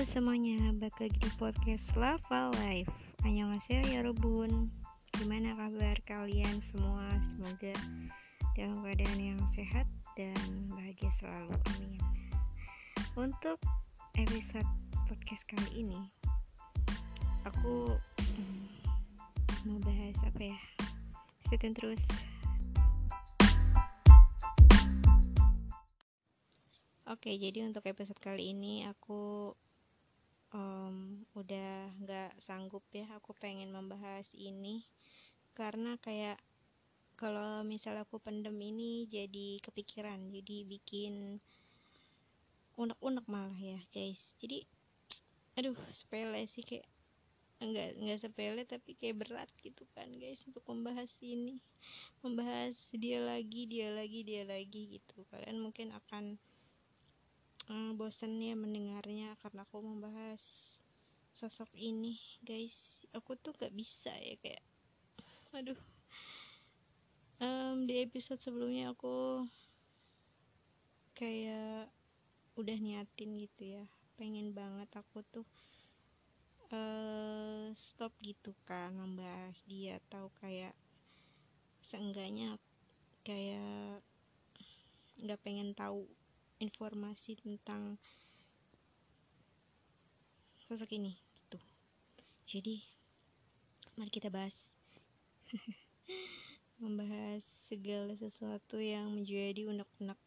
Halo semuanya, balik lagi di podcast Lava Life. Annyeonghaseyo ya Robun. Gimana kabar kalian semua? Semoga dalam keadaan yang sehat dan bahagia selalu, amin. Untuk episode podcast kali ini Aku hmm, mau bahas apa ya? Stay terus. Oke, jadi untuk episode kali ini aku um, udah nggak sanggup ya. Aku pengen membahas ini karena kayak kalau misal aku pendem ini jadi kepikiran, jadi bikin unek-unek malah ya guys. Jadi, aduh sepele sih kayak enggak enggak sepele tapi kayak berat gitu kan guys untuk membahas ini membahas dia lagi dia lagi dia lagi gitu kalian mungkin akan uh, bosan ya mendengarnya karena aku membahas sosok ini guys. Aku tuh gak bisa ya kayak aduh. Um, di episode sebelumnya aku kayak udah niatin gitu ya. Pengen banget aku tuh uh, stop gitu kan membahas dia. Atau kayak seenggaknya kayak nggak pengen tahu informasi tentang sosok ini gitu. Jadi mari kita bahas. Membahas segala sesuatu yang menjadi unek-unek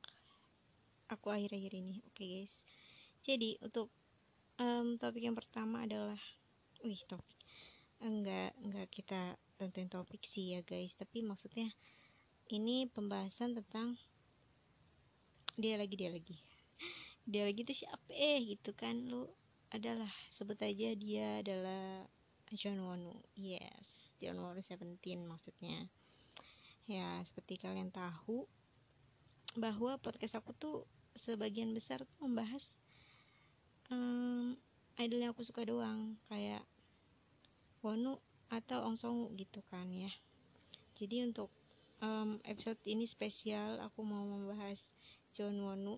aku akhir-akhir ini. Oke okay, guys. Jadi untuk um, topik yang pertama adalah wih topik. Enggak enggak kita tentuin topik sih ya guys. Tapi maksudnya ini pembahasan tentang dia lagi dia lagi. Dia lagi tuh siapa? Eh gitu kan. Lu adalah sebut aja dia adalah John Wonu. Yes John Wonu Seventeen maksudnya. Ya seperti kalian tahu bahwa podcast aku tuh sebagian besar tuh membahas um, idol yang aku suka doang. Kayak Wonu atau Ong Song gitu kan ya. Jadi untuk um, episode ini spesial aku mau membahas John Wonu.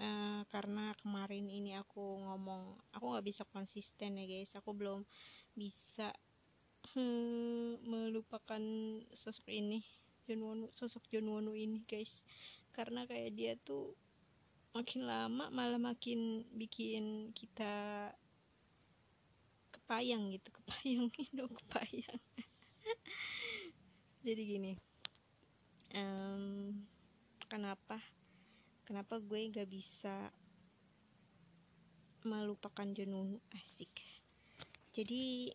Uh, karena kemarin ini aku ngomong aku nggak bisa konsisten ya guys. Aku belum bisa hmm, melupakan sosok ini John Wonu sosok John Wonu ini guys. Karena kayak dia tuh makin lama malah makin bikin kita kepayang gitu kepayang dong kepayang. Jadi gini um, kenapa kenapa gue gak bisa melupakan Junun asik. Jadi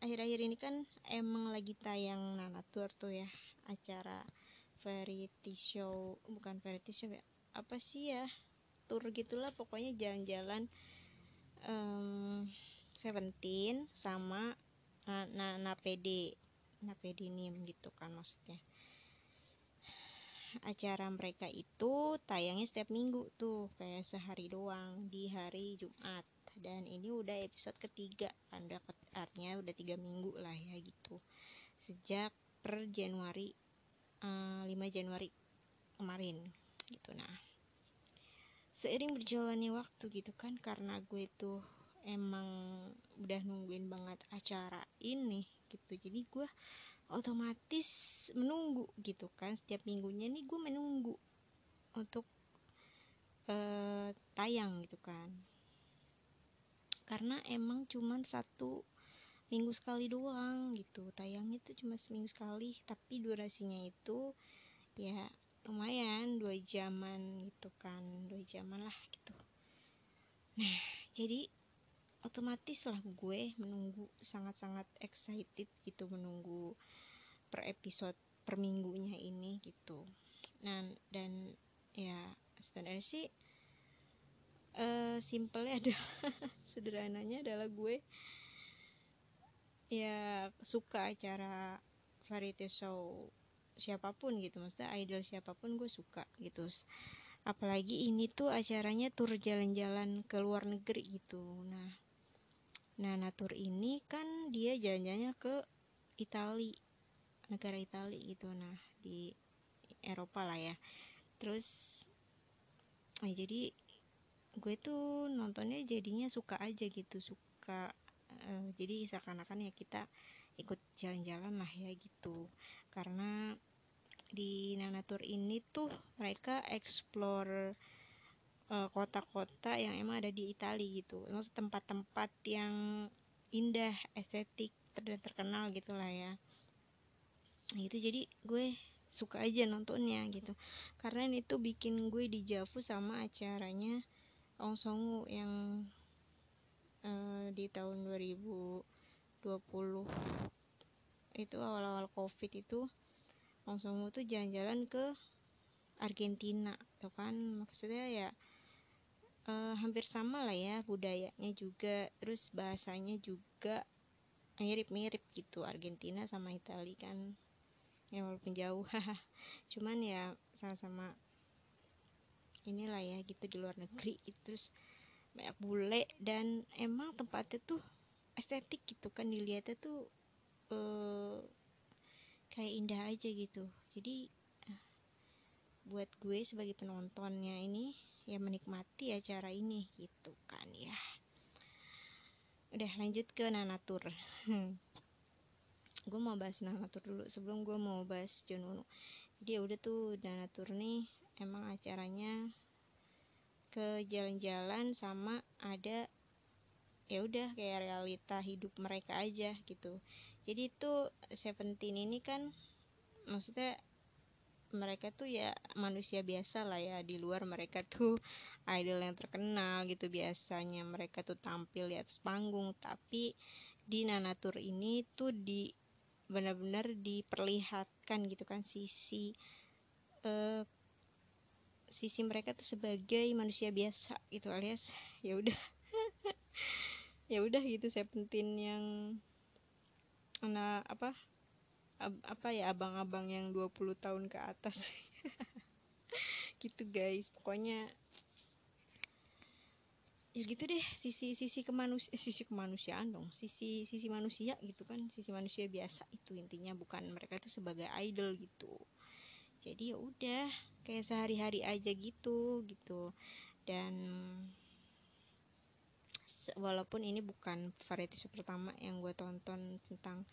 akhir-akhir ini kan emang lagi tayang Nana Tour tuh ya acara variety show bukan variety show ya apa sih ya tour gitulah pokoknya jalan-jalan um, Seventeen sama uh, Nana PD Napedi Nim gitu kan maksudnya acara mereka itu tayangnya setiap minggu tuh kayak sehari doang di hari Jumat. Dan ini udah episode ketiga udah artinya udah tiga minggu lah ya gitu. Sejak per Januari uh, eh, 5 Januari kemarin gitu. Nah seiring berjalannya waktu gitu kan karena gue tuh emang udah nungguin banget acara ini gitu. Jadi gue otomatis menunggu gitu kan. Setiap minggunya nih gue menunggu untuk uh, tayang gitu kan. Karena emang cuman satu minggu sekali doang gitu. Tayangnya tuh cuma seminggu sekali. Tapi durasinya itu ya lumayan dua jaman gitu kan. Dua jaman lah gitu. Nah jadi otomatis lah gue menunggu sangat-sangat excited gitu menunggu per episode per minggunya ini gitu. Nah dan ya sebenarnya sih uh, simpelnya adalah sederhananya adalah gue ya suka acara variety show siapa pun gitu. Maksudnya idol siapa pun gue suka gitu. Apalagi ini tuh acaranya tur jalan-jalan ke luar negeri gitu. Nah nah natur ini kan dia jalan-jalannya ke Italia negara Italia gitu. Nah di Eropa lah ya. Terus nah jadi gue tuh nontonnya jadinya suka aja gitu suka uh, jadi seakan-akan ya kita ikut jalan-jalan lah ya gitu. Karena di Nanatur ini tuh mereka explore uh, kota-kota yang emang ada di Italia gitu. Maksud tempat-tempat yang indah estetik dan terkenal gitulah ya. Nah, itu jadi gue suka aja nontonnya gitu. Karena ini tuh bikin gue di Javu sama acaranya Ong Songu yang uh, di tahun 2020 itu awal-awal covid itu Ong Songu tuh jalan-jalan ke Argentina tuh kan. Maksudnya ya uh, hampir sama lah ya budayanya juga. Terus bahasanya juga mirip-mirip gitu Argentina sama Italia kan. Ya walaupun jauh. Cuman ya sama-sama inilah ya gitu di luar negeri itu terus banyak bule dan emang tempatnya tuh estetik gitu kan dilihatnya tuh uh, kayak indah aja gitu. Jadi uh, buat gue sebagai penontonnya ini ya menikmati acara ini gitu kan ya. Udah lanjut ke nanatur gue mau bahas nanatur dulu. Sebelum gue mau bahas Jununu jadi ya udah tuh nanatur nih emang acaranya ke jalan-jalan sama ada ya udah kayak realita hidup mereka aja gitu. Jadi itu Seventeen ini kan maksudnya mereka tuh ya manusia biasa lah ya. Di luar mereka tuh idol yang terkenal gitu. Biasanya mereka tuh tampil di atas panggung. Tapi di Nanatur ini tuh di benar-benar diperlihatkan gitu kan sisi uh, sisi mereka tuh sebagai manusia biasa gitu alias ya udah. Ya udah gitu saya penting yang anak apa ab, apa ya abang-abang yang 20 tahun ke atas. Gitu guys. Pokoknya ya gitu deh. Sisi sisi kemanusia eh, sisi kemanusiaan dong. Sisi sisi manusia gitu kan. Sisi manusia biasa itu intinya. Bukan mereka itu sebagai idol gitu. Jadi ya udah. Kayak sehari-hari aja gitu gitu. Dan walaupun ini bukan variety show pertama yang gue tonton tentang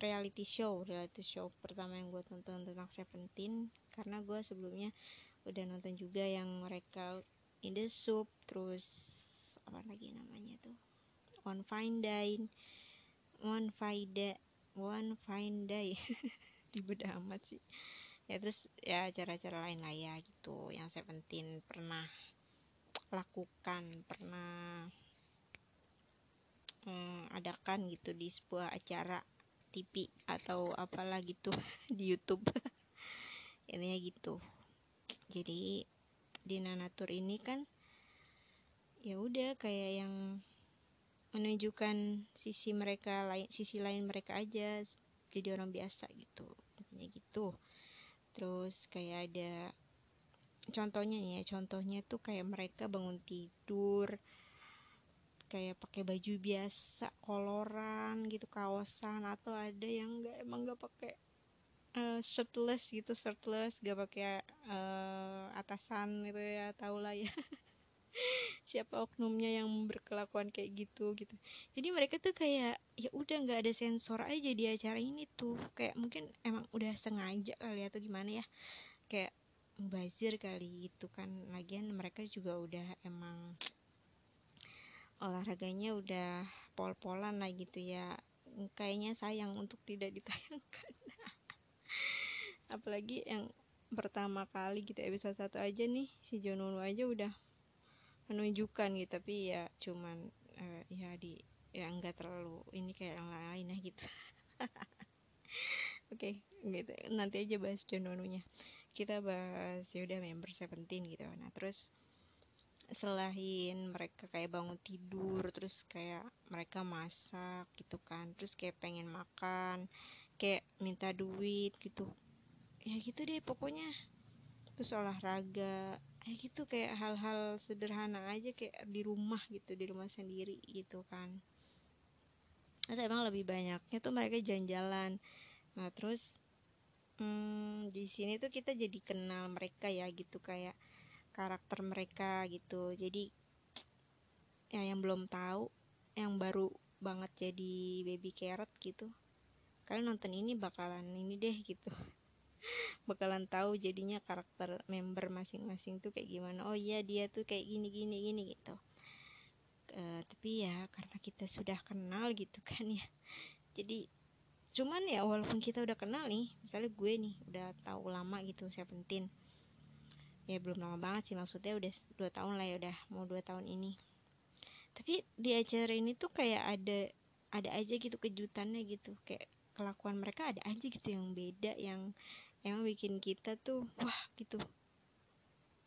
reality show reality show pertama yang gue tonton tentang Seventeen karena gue sebelumnya udah nonton juga yang mereka in the soup terus apa lagi namanya tuh? One fine day one fine day one fine day ribet amat sih. Ya terus ya acara-acara lain lah ya gitu. Yang Seventeen pernah lakukan pernah eh, adakan gitu di sebuah acara TV atau apalah gitu di YouTube. Ini ya gitu. Jadi di Nanatur ini kan ya udah kayak yang menunjukkan sisi mereka lain sisi lain mereka aja jadi orang biasa gitu. Intinya gitu. Terus kayak ada contohnya nih ya contohnya tuh kayak mereka bangun tidur kayak pakai baju biasa koloran gitu kaosan atau ada yang nggak emang nggak pakai uh, shirtless gitu shirtless gak pakai uh, atasan gitu ya tau lah ya. Siapa oknumnya yang berkelakuan kayak gitu gitu. Jadi mereka tuh kayak ya udah nggak ada sensor aja di acara ini tuh. Kayak mungkin emang udah sengaja kali atau gimana ya. Kayak bazir kali gitu kan. Lagian mereka juga udah emang olahraganya udah pol-polan lah gitu ya. Kayaknya sayang untuk tidak ditayangkan. Apalagi yang pertama kali gitu episode satu aja nih si Jonono aja udah menunjukkan gitu. Tapi ya cuman uh, ya di ya enggak terlalu ini kayak yang lain ya gitu. Oke okay, gitu. Nanti aja bahas Jononunya. Kita bahas ya udah member Seventeen gitu. Nah terus selain mereka kayak bangun tidur terus kayak mereka masak gitu kan terus kayak pengen makan kayak minta duit gitu. Ya gitu deh pokoknya. Terus olahraga ya gitu kayak hal-hal sederhana aja kayak di rumah gitu di rumah sendiri gitu kan. Atau emang lebih banyaknya tuh mereka jalan-jalan. Nah terus hmm, di sini tuh kita jadi kenal mereka ya gitu kayak karakter mereka gitu. Jadi ya yang belum tahu yang baru banget jadi baby carrot gitu kalian nonton ini bakalan ini deh gitu. Bakalan tahu jadinya karakter member masing-masing tuh kayak gimana. Oh iya dia tuh kayak gini gini gini gitu. Uh, tapi ya karena kita sudah kenal gitu kan ya. Jadi cuman ya walaupun kita udah kenal nih misalnya gue nih udah tahu lama gitu penting ya belum lama banget sih maksudnya udah dua tahun lah ya udah mau dua tahun ini. Tapi di acara ini tuh kayak ada ada aja gitu kejutannya gitu. Kayak kelakuan mereka ada aja gitu yang beda yang emang bikin kita tuh wah gitu.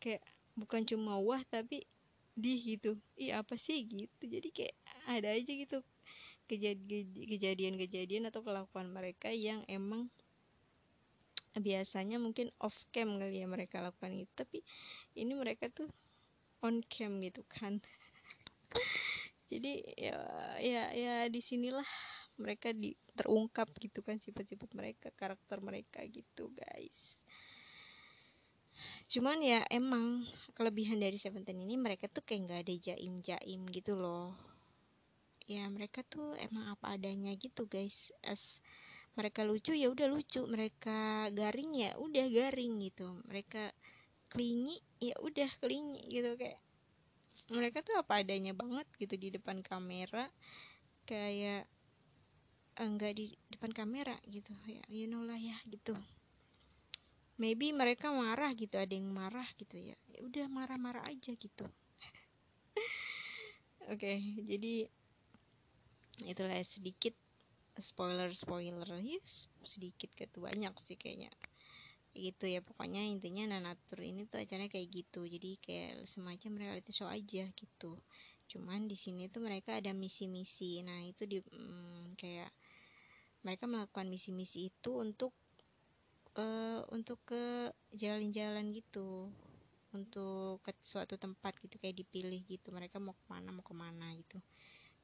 Kayak bukan cuma wah tapi di gitu. Iya apa sih gitu? Jadi kayak ada aja gitu kejadian-kejadian atau kelakuan mereka yang emang biasanya mungkin off cam kali ya mereka lakukan itu tapi ini mereka tuh on cam gitu kan. Jadi ya ya ya di sinilah mereka di terungkap gitu kan sifat-sifat mereka karakter mereka gitu guys. Cuman ya emang kelebihan dari Seventeen ini mereka tuh kayak nggak ada jaim-jaim gitu loh. Ya mereka tuh emang apa adanya gitu guys. As mereka lucu ya udah lucu. Mereka garing ya udah garing gitu. Mereka kelingi ya udah kelingi gitu. Kayak mereka tuh apa adanya banget gitu di depan kamera. Kayak enggak di depan kamera gitu. Ya you know lah ya gitu. Maybe mereka marah gitu ada yang marah gitu ya. Ya udah marah-marah aja gitu. Oke okay, jadi itulah sedikit spoiler spoiler. Ya sedikit gitu banyak sih kayaknya. Gitu ya pokoknya intinya nanatur ini tuh acaranya kayak gitu. Jadi kayak semacam reality show aja gitu. Cuman di sini tuh mereka ada misi-misi. Nah itu di hmm, kayak mereka melakukan misi-misi itu untuk uh, untuk ke jalan-jalan gitu. Untuk ke suatu tempat gitu kayak dipilih gitu. Mereka mau ke mana mau ke mana gitu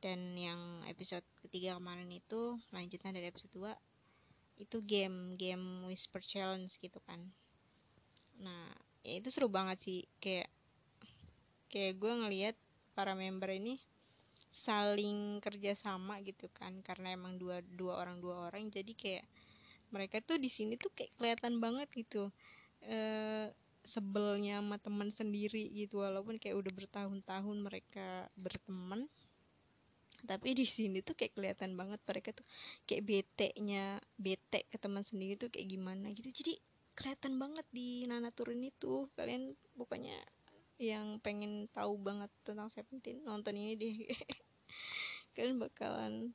dan yang episode ketiga kemarin itu lanjutan dari episode 2 itu game game whisper challenge gitu kan. Nah ya itu seru banget sih kayak kayak gue ngelihat para member ini saling kerjasama gitu kan karena emang dua dua orang dua orang jadi kayak mereka tuh di sini tuh kayak kelihatan banget gitu e, sebelnya sama teman sendiri gitu walaupun kayak udah bertahun-tahun mereka berteman tapi di sini tuh kayak kelihatan banget mereka tuh kayak bete nya bete ke teman sendiri tuh kayak gimana gitu. Jadi kelihatan banget di Nana Turun itu. Kalian bukannya yang pengen tahu banget tentang Seventeen nonton ini deh. Kalian bakalan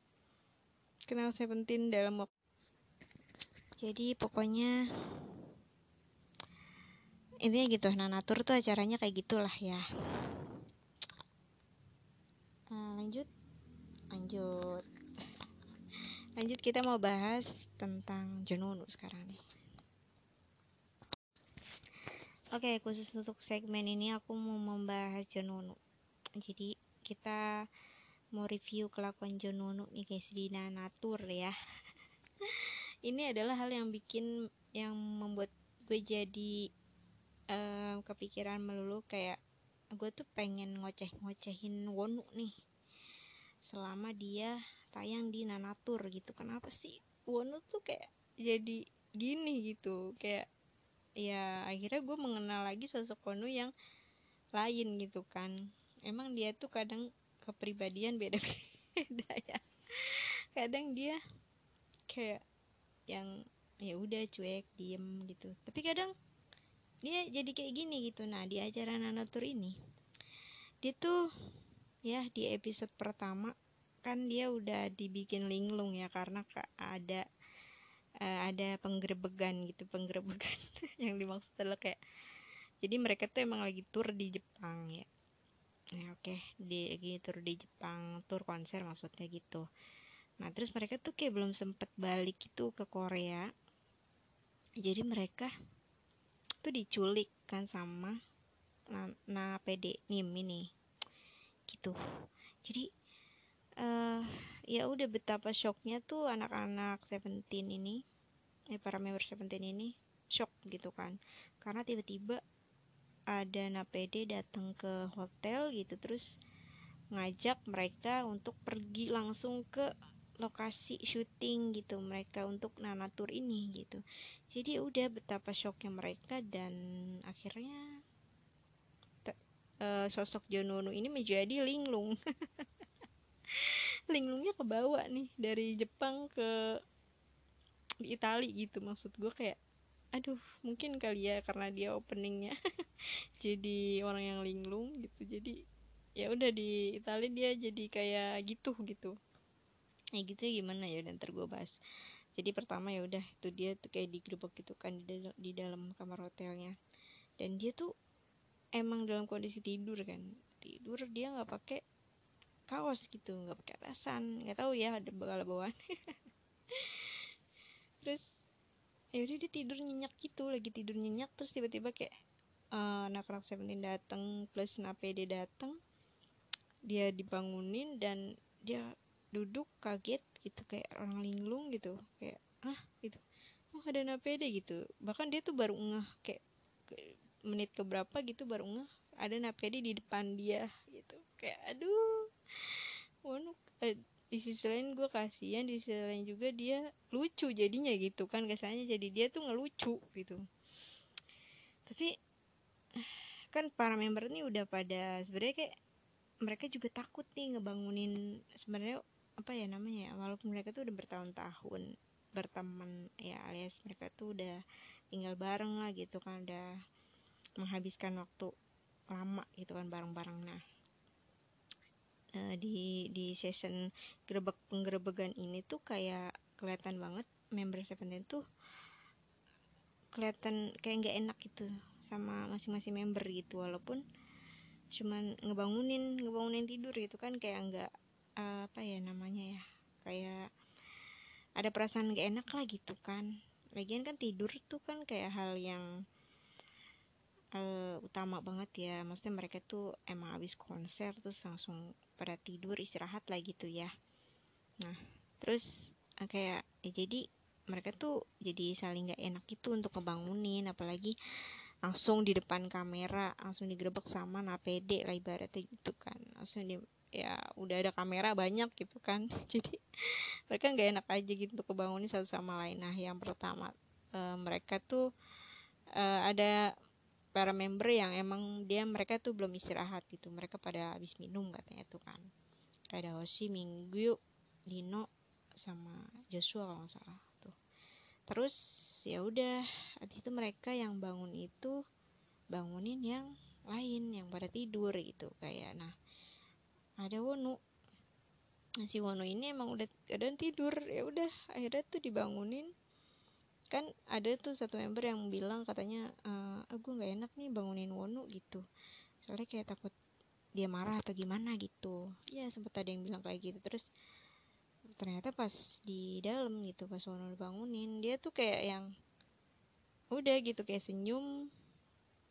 kenal Seventeen dalam waktu jadi pokoknya intinya gitu Nanatur tuh acaranya kayak gitulah ya nah, lanjut lanjut lanjut kita mau bahas tentang Jununu sekarang nih Oke, khusus untuk segmen ini aku mau membahas Jununu. Jadi kita mau review kelakuan Jununu nih guys di Nanatur ya. ini adalah hal yang bikin yang membuat gue jadi um, kepikiran melulu kayak gue tuh pengen ngoceh-ngocehin Wonu nih selama dia tayang di Nanatur gitu. Kenapa sih Wono tuh kayak jadi gini gitu? Kayak ya akhirnya gue mengenal lagi sosok Wono yang lain gitu kan. Emang dia tuh kadang kepribadian beda-beda ya. Kadang dia kayak yang ya udah cuek diem gitu. Tapi kadang dia jadi kayak gini gitu. Nah di acara Nanatur ini dia tuh ya di episode pertama kan dia udah dibikin linglung ya karena ada uh, ada penggerebegan gitu penggerebegan yang dimaksud adalah kayak jadi mereka tuh emang lagi tour di Jepang ya. Ya oke okay. di lagi tour di Jepang tour konser maksudnya gitu. Nah terus mereka tuh kayak belum sempet balik itu ke Korea. Jadi mereka tuh diculik kan sama nah, nah PD Nim ini gitu. Jadi uh, ya udah betapa shocknya tuh anak-anak Seventeen ini eh, para member Seventeen ini shock gitu kan. Karena tiba-tiba ada Napede datang ke hotel gitu terus ngajak mereka untuk pergi langsung ke lokasi syuting gitu mereka untuk Nana Tour ini gitu. Jadi udah betapa shocknya mereka dan akhirnya uh, sosok Jonono ini menjadi linglung linglungnya kebawa nih dari Jepang ke di Itali gitu maksud gue kayak aduh mungkin kali ya karena dia openingnya jadi orang yang linglung gitu. Jadi ya udah di Italia dia jadi kayak gitu gitu. Ya gitu ya gimana ya dan ntar gue bahas. Jadi pertama ya udah itu dia tuh kayak digerebek gitu kan di, di dalam kamar hotelnya. Dan dia tuh emang dalam kondisi tidur kan. Tidur dia nggak pakai kaos gitu nggak pakai atasan. Nggak tahu ya ada bakal bawaan terus ya udah dia tidur nyenyak gitu lagi tidur nyenyak terus tiba-tiba kayak uh, anak-anak Seventeen datang plus Napede datang dia dibangunin dan dia duduk kaget gitu kayak orang linglung gitu kayak ah gitu. Oh ada napede gitu. Bahkan dia tuh baru ngeh kayak ke, menit keberapa gitu baru ngeh. Ada napede di depan dia gitu. Kayak aduh waduh eh, di sisi lain gue kasihan di sisi lain juga dia lucu jadinya gitu kan. Kesannya jadi dia tuh ngelucu gitu. Tapi kan para member ini udah pada sebenarnya kayak mereka juga takut nih ngebangunin sebenarnya apa ya namanya ya walaupun mereka tuh udah bertahun-tahun berteman ya alias mereka tuh udah tinggal bareng lah gitu kan udah menghabiskan waktu lama gitu kan bareng-bareng. Nah uh, di di session gerebek penggerebegan ini tuh kayak kelihatan banget member Seventeen tuh kelihatan kayak nggak enak gitu sama masing-masing member gitu. Walaupun cuman ngebangunin ngebangunin tidur gitu kan kayak nggak uh, apa ya namanya ya kayak ada perasaan gak enak lah gitu kan. Lagian kan tidur tuh kan kayak hal yang uh, utama banget ya. Maksudnya mereka tuh emang habis konser terus langsung pada tidur istirahat lah gitu ya. Nah terus uh, kayak ya jadi mereka tuh jadi saling gak enak itu untuk ngebangunin. Apalagi langsung di depan kamera langsung digerebek sama napede lah ibaratnya gitu kan. Langsung di ya udah ada kamera banyak gitu kan. Jadi mereka nggak enak aja gitu untuk kebangunin satu sama lain. Nah yang pertama e, mereka tuh e, ada para member yang emang dia mereka tuh belum istirahat gitu. Mereka pada habis minum katanya tuh kan. Ada Hoshi Minggu Dino sama Joshua kalau nggak salah tuh. Terus ya udah habis itu mereka yang bangun itu bangunin yang lain yang pada tidur gitu kayak. Nah ada Wono nah, si Wono ini emang udah kadang tidur. Ya udah akhirnya tuh dibangunin kan ada tuh satu member yang bilang katanya aku nggak enak nih bangunin Wono gitu. Soalnya kayak takut dia marah atau gimana gitu. Ya sempet ada yang bilang kayak gitu. Terus ternyata pas di dalam gitu pas Wono dibangunin dia tuh kayak yang udah gitu kayak senyum.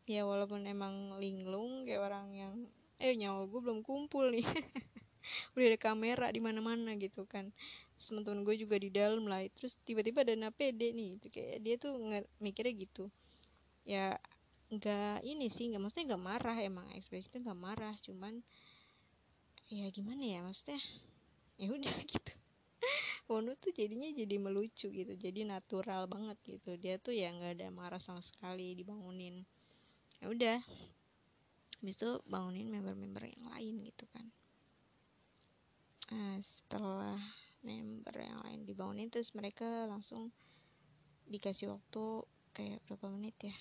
Ya walaupun emang linglung kayak orang yang eh nyawa gue belum kumpul nih. Udah ada kamera di mana mana gitu kan teman-teman gue juga di dalam lah. Terus tiba-tiba ada napede nih itu kayak dia tuh mikirnya gitu. Ya nggak ini sih nggak maksudnya nggak marah emang ekspresinya nggak marah cuman ya gimana ya maksudnya ya udah gitu. Wono tuh jadinya jadi melucu gitu jadi natural banget gitu. Dia tuh ya nggak ada marah sama sekali dibangunin. Ya udah habis itu bangunin member-member yang lain gitu kan. Nah, setelah member yang lain dibangunin terus mereka langsung dikasih waktu kayak berapa menit ya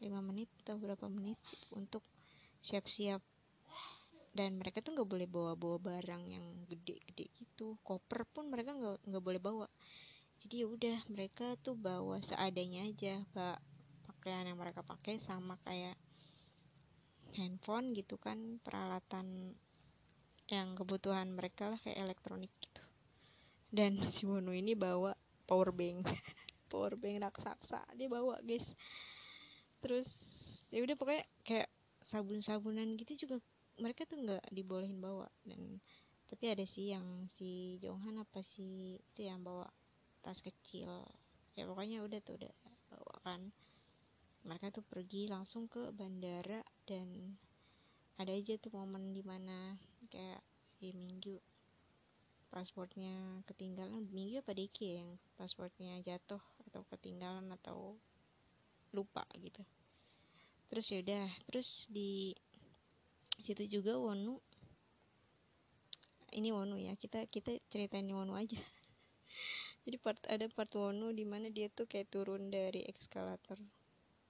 5 menit atau berapa menit gitu, untuk siap-siap. Dan mereka tuh nggak boleh bawa-bawa barang yang gede-gede gitu koper pun mereka nggak nggak boleh bawa. Jadi ya udah mereka tuh bawa seadanya aja pak. Pakaian yang mereka pakai sama kayak handphone gitu kan peralatan yang kebutuhan mereka lah kayak elektronik gitu dan si Wono ini bawa power bank. Power bank raksasa. Dia bawa guys. Terus ya udah pokoknya kayak sabun-sabunan gitu juga mereka tuh nggak dibolehin bawa. Dan tapi ada sih yang si Jonghan apa sih itu yang bawa tas kecil. Ya pokoknya udah tuh udah bawa kan. Mereka tuh pergi langsung ke bandara dan ada aja tuh momen di mana kayak si Minggu pasportnya ketinggalan Minggu apa Deki ya yang pasportnya jatuh atau ketinggalan atau lupa gitu. Terus yaudah terus di situ juga Wonu ini Wonu ya kita kita ceritain Wonu aja. Jadi part ada part Wonu di mana dia tuh kayak turun dari eskalator.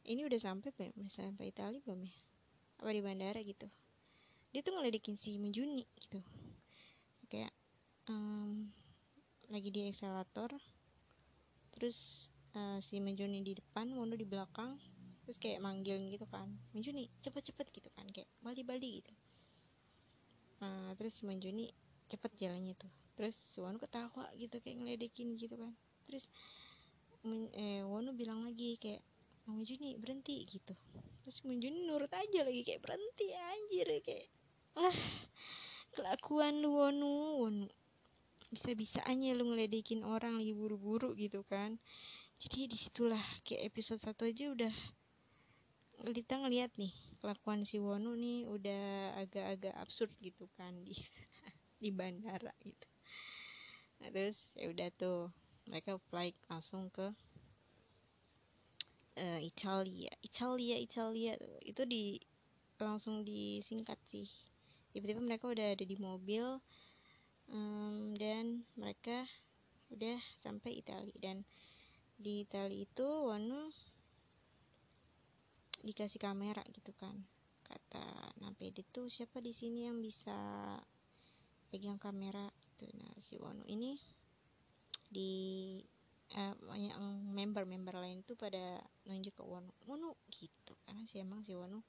Ini udah sampai belum? Udah sampai Italia belum ya? Apa di bandara gitu? Dia tuh ngeledekin si Menjuni gitu um, lagi di eskalator terus uh, si Menjuni di depan Wonu di belakang. Terus kayak manggil gitu kan. Menjuni cepet-cepet gitu kan. Kayak bali-bali gitu. Nah, terus si Manjuni cepet jalannya tuh. Terus Wonu ketawa gitu kayak ngeledekin gitu kan. Terus eh, Wonu bilang lagi kayak Manjuni berhenti gitu. Terus Manjuni nurut aja lagi kayak berhenti anjir kayak ah kelakuan lu Wonu Wonu bisa-bisanya lu ngeledekin orang lagi buru-buru gitu kan. Jadi di situlah kayak episode satu aja udah kita ngeliat nih kelakuan si Wonu nih udah agak-agak absurd gitu kan di di bandara gitu. Nah, terus ya udah tuh mereka flight langsung ke uh, Italia. Italia Italia itu di langsung disingkat sih. Tiba-tiba mereka udah ada di mobil um, dan mereka udah sampai Italia dan di Italia itu Wonu dikasih kamera gitu kan. Kata pede tuh siapa di sini yang bisa pegang kamera? Gitu. Nah si Wonu ini di eh, banyak member-member lain tuh pada nunjuk ke Wonu Wonu gitu. Karena si emang si Wonu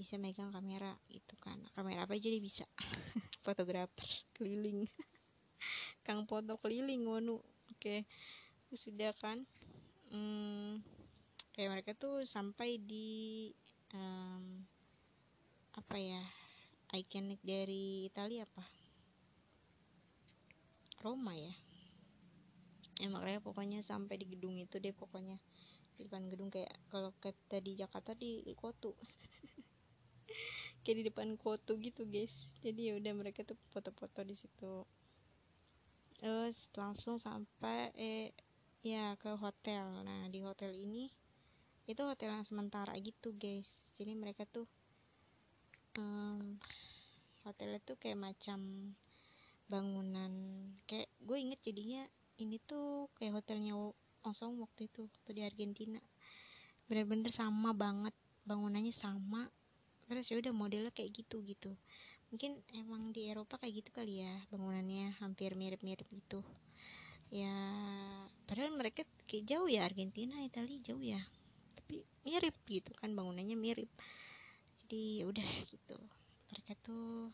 bisa megang kamera gitu kan. Kamera apa jadi bisa. Fotografer keliling. Kang foto keliling Wonu. Oke okay. sudah kan? Hmm, kayak mereka tuh sampai di um, apa ya ikonik dari Italia apa? Roma ya? Ya makanya pokoknya sampai di gedung itu deh pokoknya. Di depan gedung kayak kalau kita di Jakarta di Kotu kayak di depan Kotu gitu guys. Jadi ya udah mereka tuh foto-foto di situ. Terus langsung sampai eh ya ke hotel. Nah di hotel ini itu hotel yang sementara gitu guys. Jadi mereka tuh um, hotelnya tuh kayak macam bangunan. Kayak gue inget jadinya ini tuh kayak hotelnya Osong waktu itu waktu di Argentina. Bener-bener sama banget bangunannya sama terus ya udah modelnya kayak gitu gitu. Mungkin emang di Eropa kayak gitu kali ya bangunannya hampir mirip-mirip gitu. Ya padahal mereka kayak jauh ya Argentina Italia jauh ya. Tapi mirip gitu kan bangunannya mirip. Jadi ya udah gitu. Mereka tuh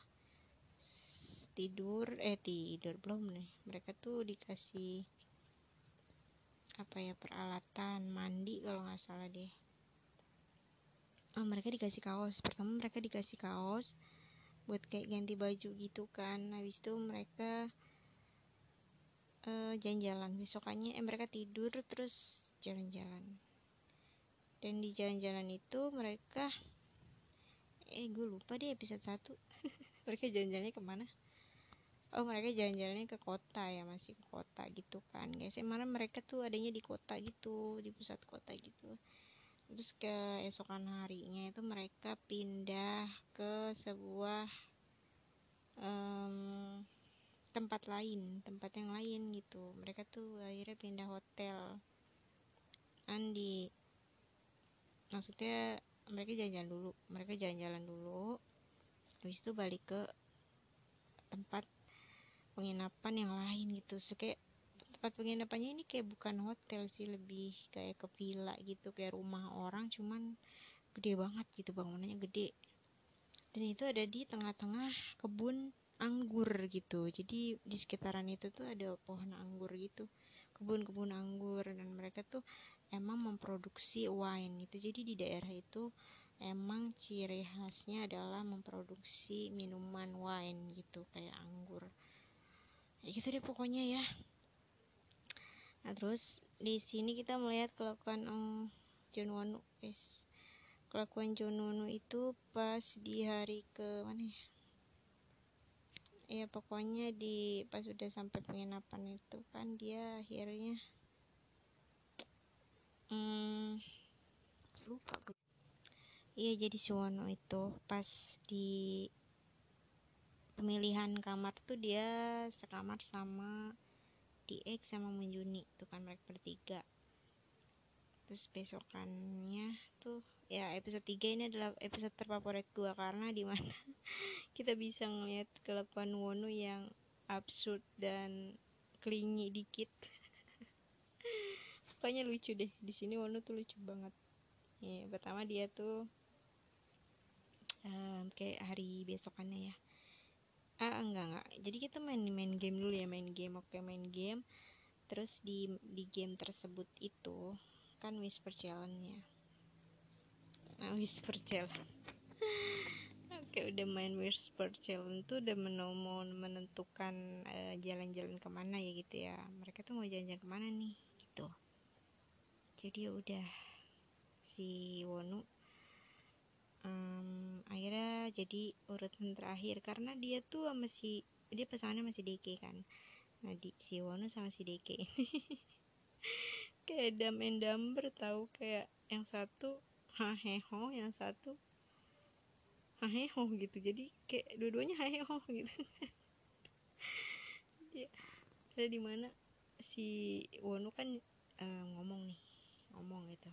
tidur eh tidur belum nih. Mereka tuh dikasih apa ya peralatan mandi kalau nggak salah deh oh, mereka dikasih kaos. Pertama mereka dikasih kaos buat kayak ganti baju gitu kan. Habis itu mereka uh, jalan-jalan. Besokannya eh mereka tidur terus jalan-jalan. Dan di jalan-jalan itu mereka eh gue lupa deh episode 1 mereka jalan-jalannya ke mana? Oh mereka jalan-jalannya ke kota ya masih ke kota gitu kan. Guys emang mereka tuh adanya di kota gitu di pusat kota gitu terus ke esokan harinya itu mereka pindah ke sebuah um, tempat lain tempat yang lain gitu. Mereka tuh akhirnya pindah hotel. Andi maksudnya mereka jalan-jalan dulu mereka jalan-jalan dulu. Habis itu balik ke tempat penginapan yang lain gitu. So, tempat penginapannya ini kayak bukan hotel sih lebih kayak ke villa gitu kayak rumah orang cuman gede banget gitu bangunannya gede. Dan itu ada di tengah-tengah kebun anggur gitu. Jadi di sekitaran itu tuh ada pohon anggur gitu kebun-kebun anggur. Dan mereka tuh emang memproduksi wine itu. Jadi di daerah itu emang ciri khasnya adalah memproduksi minuman wine gitu kayak anggur. Ya gitu deh pokoknya ya nah terus di sini kita melihat kelakuan um, John Wonu guys. Kelakuan John Wonu itu pas di hari ke mana ya? Ya pokoknya di pas udah sampai penginapan itu kan dia akhirnya hmm, lupa iya jadi si Wono itu pas di pemilihan kamar tuh dia sekamar sama di X sama Menjuni tuh kan mereka bertiga. Terus besokannya tuh ya episode 3 ini adalah episode terfavorit gua karena di mana kita bisa ngeliat kelakuan Wono yang absurd dan klingi dikit. Pokoknya lucu deh di sini Wono tuh lucu banget. Ya pertama dia tuh um, kayak hari besokannya ya ah enggak enggak. Jadi kita main main game dulu ya main game. Oke main game terus di di game tersebut itu kan whisper challenge-nya. Nah whisper challenge. Oke udah main whisper challenge tuh udah mau menentukan uh, jalan-jalan ke mana ya gitu ya. Mereka tuh mau jalan-jalan ke mana nih? Gitu. Jadi udah si Wonu um, akhirnya jadi urutan terakhir karena dia tuh sama si dia pasangannya masih DK kan. Nah di si Wono sama si DK kayak dam and dumber tahu kayak yang satu haheho yang satu haheho gitu. Jadi kayak dua-duanya haheho gitu. Ya ada di mana si Wono kan uh, ngomong nih ngomong gitu.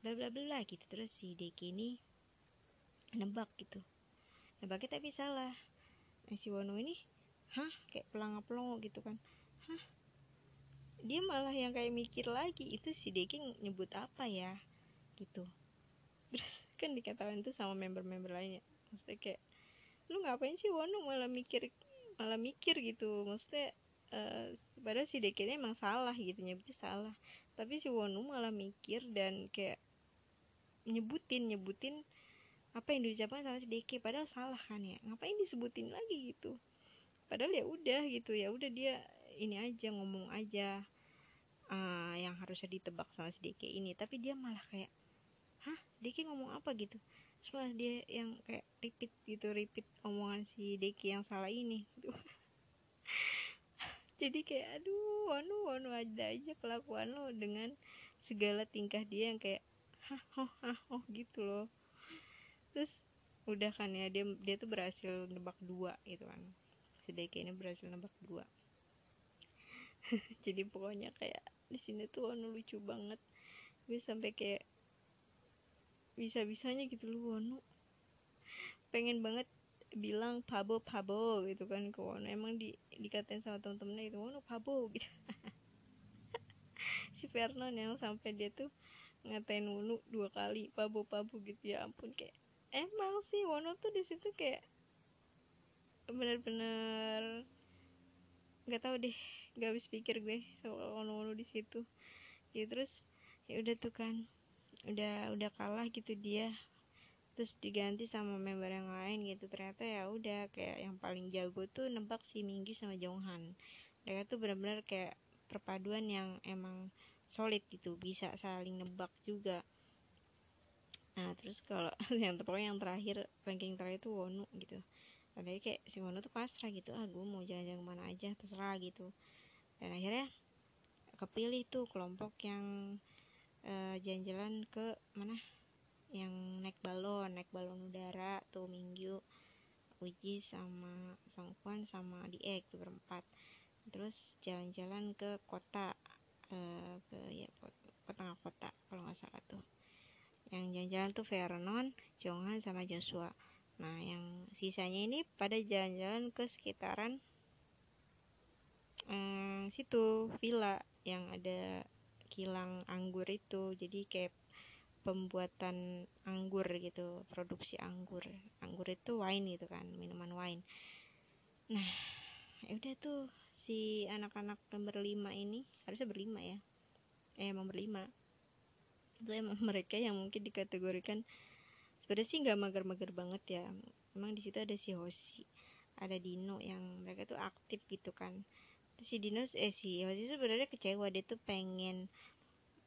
Bla bla bla gitu. Terus si Deki ini nebak gitu. Nebaknya tapi salah. Nah, si Wono ini hah? Kayak pelangap pelongo gitu kan. Hah? Dia malah yang kayak mikir lagi itu si Deki nyebut apa ya? Gitu. Terus kan dikatakan itu sama member-member lainnya. Maksudnya kayak lu ngapain sih Wono malah mikir malah mikir gitu? Maksudnya uh, padahal si Deki emang salah gitu nyebutnya salah. Tapi si Wono malah mikir dan kayak nyebutin nyebutin apa yang diucapkan sama si Deki? Padahal salah kan ya? Ngapain disebutin lagi gitu? Padahal ya udah gitu ya udah dia ini aja ngomong aja uh, yang harusnya ditebak sama si Diki ini. Tapi dia malah kayak hah? Diki ngomong apa gitu? Malah dia yang kayak repeat gitu repeat omongan si Diki yang salah ini gitu. jadi kayak aduh wanu wanu aja aja kelakuan lo dengan segala tingkah dia yang kayak hah oh hah oh gitu loh terus udah kan ya dia dia tuh berhasil nebak dua gitu kan. Si ini berhasil nebak dua. Jadi pokoknya kayak di sini tuh Wano lucu banget. Gue sampai kayak bisa bisanya gitu loh Wano pengen banget bilang pabo pabo gitu kan ke Wano emang di dikatain sama temen-temennya itu Wano pabo gitu. Si Vernon yang sampai dia tuh ngatain Wano dua kali pabo pabo gitu. Ya ampun kayak emang sih Wano tuh di situ kayak bener-bener nggak tahu deh gak habis pikir gue soal ono-ono di situ. Ya terus ya udah tuh kan udah udah kalah gitu dia. Terus diganti sama member yang lain gitu. Ternyata ya udah kayak yang paling jago tuh nebak si Minggu sama Jonghan. Mereka tuh benar-benar kayak perpaduan yang emang solid gitu bisa saling nebak juga nah terus kalau yang pokoknya yang terakhir ranking terakhir itu Wonu gitu. Tadi kayak si Wonu tuh pasrah gitu ah gue mau jalan-jalan ke mana aja terserah gitu. Dan akhirnya kepilih tuh kelompok yang uh, jalan-jalan ke mana? Yang naik balon naik balon udara tuh Minggu Uji sama Songkwan sama Diek tuh berempat. Terus jalan-jalan ke kota uh, ke ya ke tengah kota kalau nggak salah tuh yang jalan-jalan tuh Vernon, Jonghan sama Joshua. Nah yang sisanya ini pada jalan-jalan ke sekitaran um, situ villa yang ada kilang anggur itu. Jadi kayak pembuatan anggur gitu produksi anggur. Anggur itu wine gitu kan minuman wine. Nah ya udah tuh si anak-anak nomor lima ini harusnya berlima ya. Eh emang berlima itu emang mereka yang mungkin dikategorikan sebenarnya sih nggak mager-mager banget ya. Emang di situ ada si Hoshi ada Dino yang mereka tuh aktif gitu kan. Si Dinos eh si Hoshi sebenarnya kecewa dia tuh pengen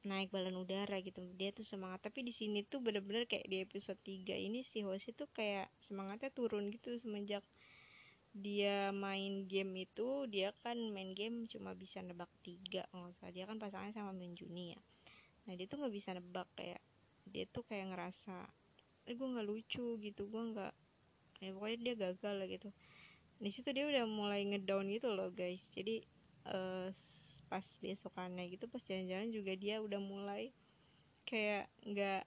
naik balon udara gitu. Dia tuh semangat tapi di sini tuh bener-bener kayak di episode 3 ini si Hoshi tuh kayak semangatnya turun gitu. Semenjak dia main game itu dia kan main game cuma bisa nebak tiga nggak dia kan pasangannya sama Minjuni ya nah dia tuh nggak bisa nebak kayak dia tuh kayak ngerasa eh gue nggak lucu gitu gue nggak ya pokoknya dia gagal lah gitu. Di situ dia udah mulai ngedown gitu loh guys. Jadi uh, pas besokannya gitu pas jalan-jalan juga dia udah mulai kayak nggak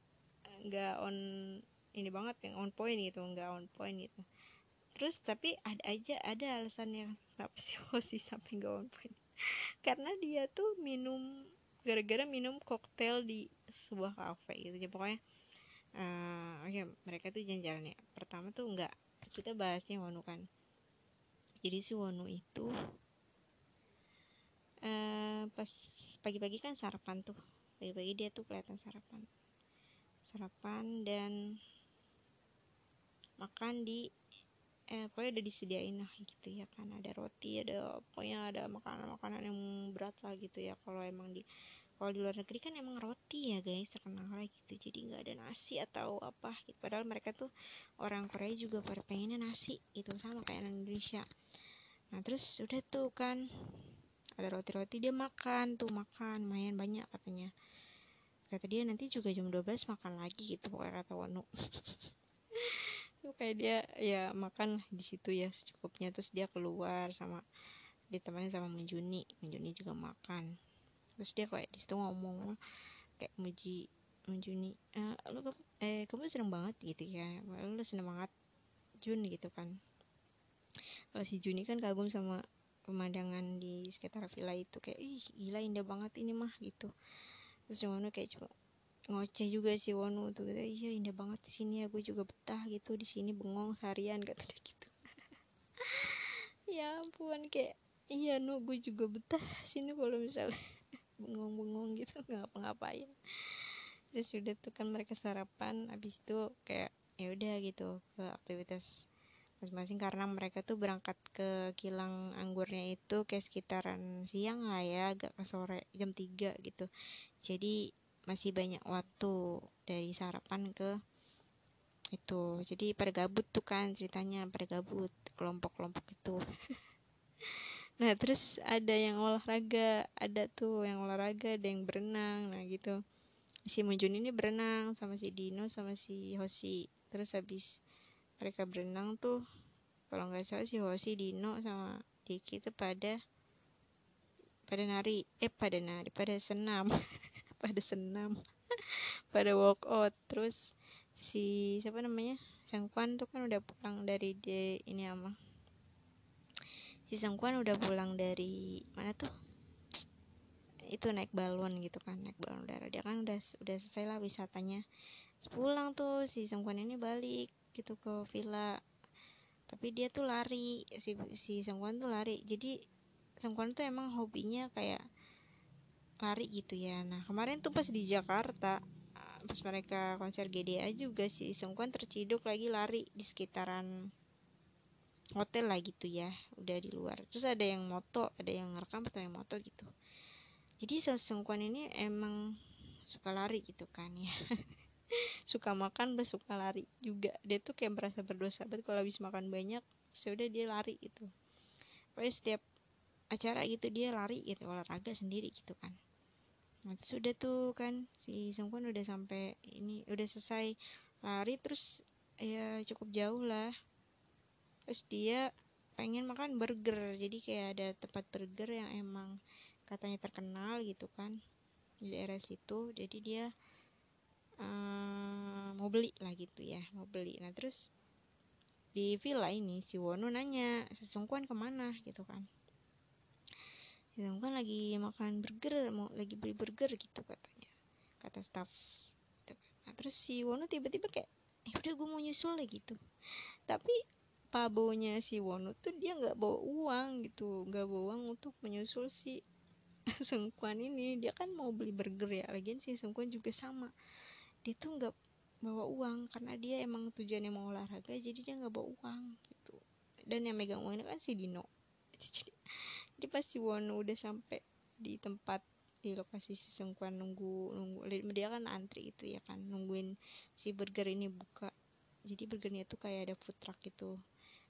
nggak on ini banget yang on point gitu nggak on point gitu. Terus tapi ada aja ada alasannya kenapa sih sampai nggak on point. Karena dia tuh minum gara-gara minum koktail di sebuah kafe gitu jadi pokoknya uh, oke okay, mereka tuh jalan-jalan ya. Pertama tuh nggak kita bahasnya Wonu kan. Jadi si Wonu itu uh, pas pagi-pagi kan sarapan tuh. Pagi-pagi dia tuh kelihatan sarapan. Sarapan dan makan di eh pokoknya udah disediain lah gitu ya kan. Ada roti ada pokoknya ada makanan-makanan yang berat lah gitu ya. Kalau emang di kalau di luar negeri kan emang roti ya guys terkenal gitu. Jadi nggak ada nasi atau apa gitu. Padahal mereka tuh orang Korea juga pada pengennya nasi itu sama kayak orang Indonesia. Nah terus udah tuh kan ada roti-roti dia makan tuh makan lumayan banyak katanya. Kata dia nanti juga jam 12 makan lagi gitu pokoknya kata Wanu. Tuh kayak dia ya makan di situ ya secukupnya. Terus dia keluar sama ditemani sama Menjuni. Menjuni juga makan terus dia kayak di situ ngomong kayak muji Menjuni eh, lu eh kamu seneng banget gitu ya lu seneng banget Jun gitu kan. Kalau si Juni kan kagum sama pemandangan di sekitar villa itu kayak ih gila indah banget ini mah gitu. Terus Wonu kayak cuma ngoceh juga si Wonu tuh kata iya indah banget di sini ya juga betah gitu di sini bengong seharian kata dia gitu. Ya ampun kayak iya nu gue juga betah sini kalau misalnya bengong-bengong gitu nggak ngapa-ngapain. Terus udah tuh kan mereka sarapan habis itu kayak ya udah gitu ke aktivitas masing-masing. Karena mereka tuh berangkat ke kilang anggurnya itu kayak sekitaran siang lah ya agak ke sore jam 3 gitu. Jadi masih banyak waktu dari sarapan ke itu. Jadi pada gabut tuh kan ceritanya pada gabut kelompok-kelompok itu nah terus ada yang olahraga ada tuh yang olahraga ada yang berenang nah gitu. Si Munjun ini berenang sama si Dino sama si Hoshi. Terus habis mereka berenang tuh kalau nggak salah si Hoshi Dino sama Diki itu pada pada nari. Eh pada nari pada senam. Pada senam. Pada walk out terus si siapa namanya? Sangkuan tuh kan udah pulang dari de, ini ama si Sangkuan udah pulang dari mana tuh? Itu naik balon gitu kan naik balon udara. Dia kan udah udah selesai lah wisatanya. Pulang tuh si Sangkuan ini balik gitu ke villa. Tapi dia tuh lari si si Sangkuan tuh lari. Jadi Sangkuan tuh emang hobinya kayak lari gitu ya. Nah kemarin tuh pas di Jakarta pas mereka konser GDA juga si Sungkwan terciduk lagi lari di sekitaran hotel lah gitu ya udah di luar. Terus ada yang moto ada yang ngerekam atau yang moto gitu. Jadi Sungkwan ini emang suka lari gitu kan ya. Suka makan plus suka lari juga. Dia tuh kayak merasa berdosa banget kalau habis makan banyak sudah dia lari gitu. Pokoknya setiap acara gitu dia lari gitu olahraga sendiri gitu kan. Nah sudah tuh kan si Sungkwan udah sampai ini udah selesai lari terus ya cukup jauh lah terus dia pengen makan burger. Jadi kayak ada tempat burger yang emang katanya terkenal gitu kan di daerah situ. Jadi dia uh, mau beli lah gitu ya mau beli. Nah terus di villa ini si Wono nanya si Sungkwan ke mana? gitu kan. Kan lagi makan burger mau lagi beli burger gitu katanya kata staff gitu. Kan. nah, terus si Wono tiba-tiba kayak eh udah gue mau nyusul deh gitu. Tapi pabonya si Wono tuh dia nggak bawa uang gitu nggak bawa uang untuk menyusul si Sengkuan ini. Dia kan mau beli burger ya lagian si Sengkuan juga sama. Dia tuh nggak bawa uang karena dia emang tujuannya mau olahraga jadi dia nggak bawa uang gitu. Dan yang megang uang ini kan si Dino. Jadi jadi pas Wono udah sampai di tempat di lokasi si Sengkuan nunggu nunggu dia kan antri itu ya kan nungguin si burger ini buka. Jadi burgernya tuh kayak ada food truck gitu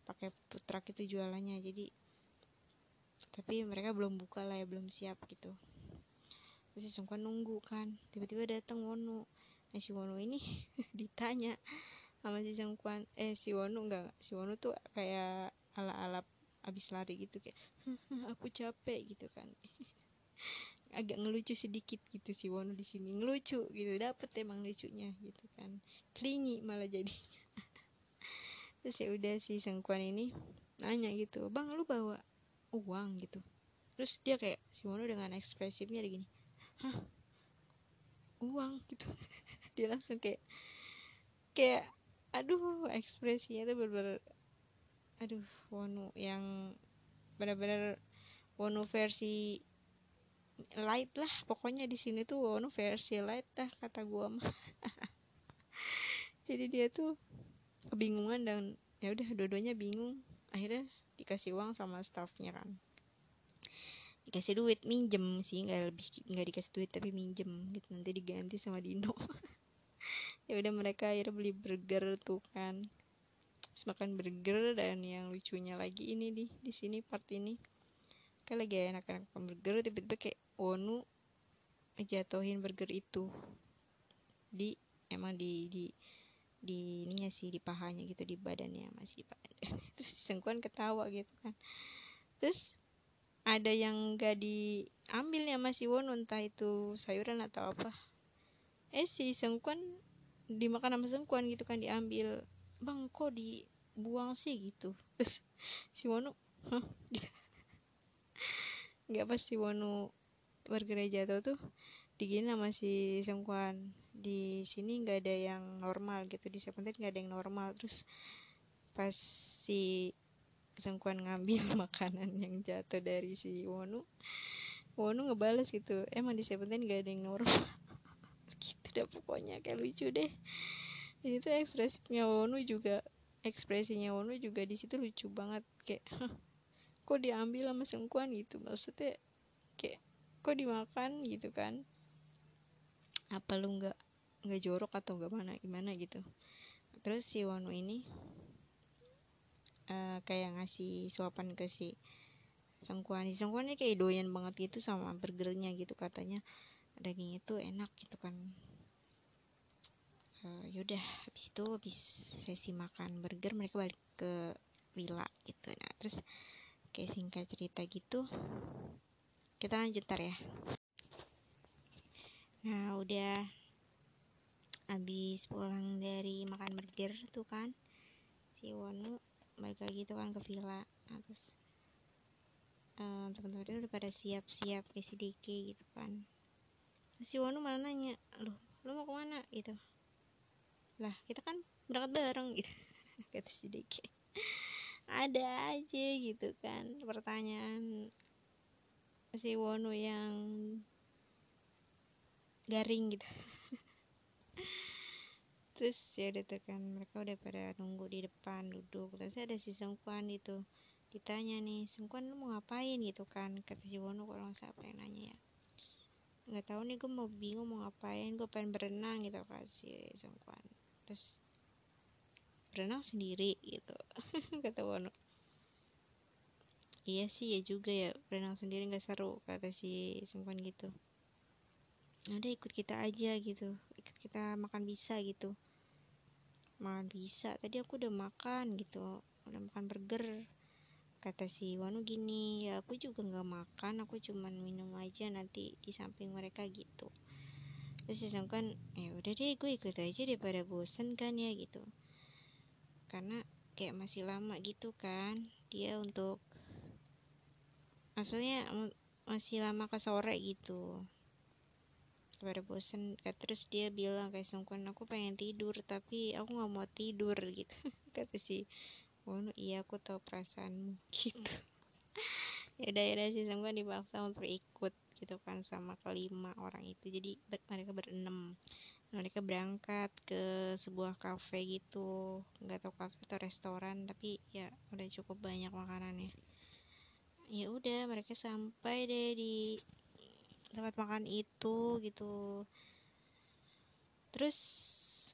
pakai truck itu jualannya jadi tapi mereka belum buka lah ya belum siap gitu. Terus si nunggu kan tiba-tiba datang Wonu. Nah si Wonu ini ditanya sama si Sungkwan eh si Wonu enggak si Wonu tuh kayak ala-ala abis lari gitu kayak aku capek gitu kan. Agak ngelucu sedikit gitu si Wonu di sini ngelucu gitu dapet emang lucunya gitu kan. Kelingi malah jadinya terus ya udah si Sengkuan ini nanya gitu bang lu bawa uang gitu. Terus dia kayak si Wono dengan ekspresifnya gini hah? Uang gitu. Dia langsung kayak kayak aduh ekspresinya tuh bener-bener aduh Wono yang bener-bener Wono versi light lah pokoknya di sini tuh Wono versi light lah kata gua mah. Jadi dia tuh kebingungan dan ya udah dua-duanya bingung. Akhirnya dikasih uang sama staffnya kan. Dikasih duit minjem sih nggak lebih nggak dikasih duit tapi minjem gitu. Nanti diganti sama Dino. Ya udah mereka akhirnya beli burger tuh kan. Terus makan burger dan yang lucunya lagi ini di di sini part ini. Kayak lagi enak-enak burger tiba-tiba kayak Wonu ngejatuhin burger itu. Di emang di di di ininya sih di pahanya gitu di badannya masih di badan. Terus sengkuan ketawa gitu kan. Terus ada yang gak diambil ya masih Won entah itu sayuran atau apa. Eh si sengkuan dimakan sama sengkuan gitu kan diambil. Bang kok dibuang sih? gitu. Terus si gitu. nggak pas si Wono bergereja jatuh tuh digini sama si sengkuan di sini nggak ada yang normal gitu di Seventeen nggak ada yang normal. Terus pas si Sengkuan ngambil makanan yang jatuh dari si Wonu Wonu ngebales gitu emang di Seventeen gak ada yang normal? Gitu deh pokoknya kayak lucu deh. Di situ ekspresinya Wonu juga ekspresinya Wonu juga di situ lucu banget kayak kok diambil sama Sengkuan gitu. Maksudnya kayak kok dimakan? Gitu kan. Apa lu nggak nggak jorok atau gimana gimana gitu. Terus si Wanu ini uh, kayak ngasih suapan ke si Sengkuan. Si Sengkuan ini kayak doyan banget gitu sama burgernya gitu katanya. Daging itu enak gitu kan. Uh, yaudah habis itu habis sesi makan burger mereka balik ke villa gitu. Nah terus kayak singkat cerita gitu kita lanjut tar ya. Nah udah abis pulang dari makan burger tuh kan si Wonu balik lagi tuh kan ke villa. Nah, terus um, teman-teman udah pada siap-siap ke Diki gitu kan. Si Wonu malah nanya loh lo mau ke mana? Gitu. Lah kita kan berangkat bareng gitu. Kata si Diki ada aja gitu kan. Pertanyaan si Wonu yang garing gitu terus ya udah tuh kan mereka udah pada nunggu di depan duduk. Terus ada si Sengkuan itu ditanya nih Sengkuan lu mau ngapain? Gitu kan kata si Wono kalau nggak siapa yang nanya ya. Nggak tahu nih gue mau bingung mau ngapain gue pengen berenang gitu kan si Sengkuan terus berenang sendiri gitu kata Wono iya sih ya juga ya berenang sendiri nggak seru kata si Sengkuan gitu. Udah ikut kita aja gitu kita makan bisa gitu. Makan bisa tadi aku udah makan gitu udah makan burger. Kata si Wanu gini ya aku juga nggak makan aku cuman minum aja nanti di samping mereka gitu. Terus si kan ya udah deh gue ikut aja daripada bosen kan ya gitu. Karena kayak masih lama gitu kan dia untuk maksudnya masih lama ke sore gitu pada bosen terus dia bilang kayak sungkan aku pengen tidur tapi aku nggak mau tidur gitu. Kata si oh iya aku tahu perasaanmu gitu. Ya daerah si sungkan dipaksa untuk ikut gitu kan sama kelima orang itu. Jadi ber mereka berenam. Mereka berangkat ke sebuah kafe gitu. Nggak tahu kafe atau restoran tapi ya udah cukup banyak makanannya. Ya udah mereka sampai deh di tempat makan itu gitu. Terus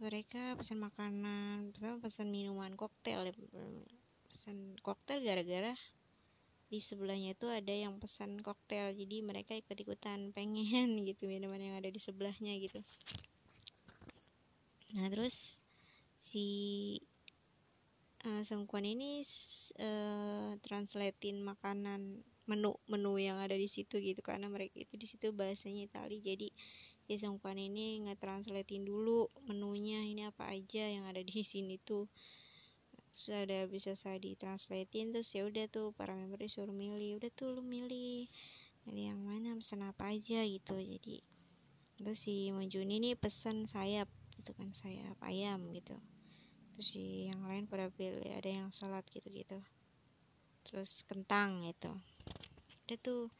mereka pesan makanan pesan pesan minuman koktail ya pesan koktail gara-gara di sebelahnya itu ada yang pesan koktail jadi mereka ikut-ikutan pengen gitu minuman yang ada di sebelahnya gitu. Nah terus si uh, ini uh, translatein makanan menu menu yang ada di situ gitu. Karena mereka itu di situ bahasanya Itali. Jadi si sengkuan ini nge-translatein dulu menunya ini apa aja yang ada di sini tuh. Sudah bisa saya ditranslatein terus ya udah tuh para member disuruh milih. Udah tuh lu milih milih yang mana pesan apa aja gitu. Jadi terus si Manjuni ini pesan sayap gitu kan sayap ayam gitu. Terus si yang lain pada pilih ada yang salad gitu gitu terus kentang gitu udah tuh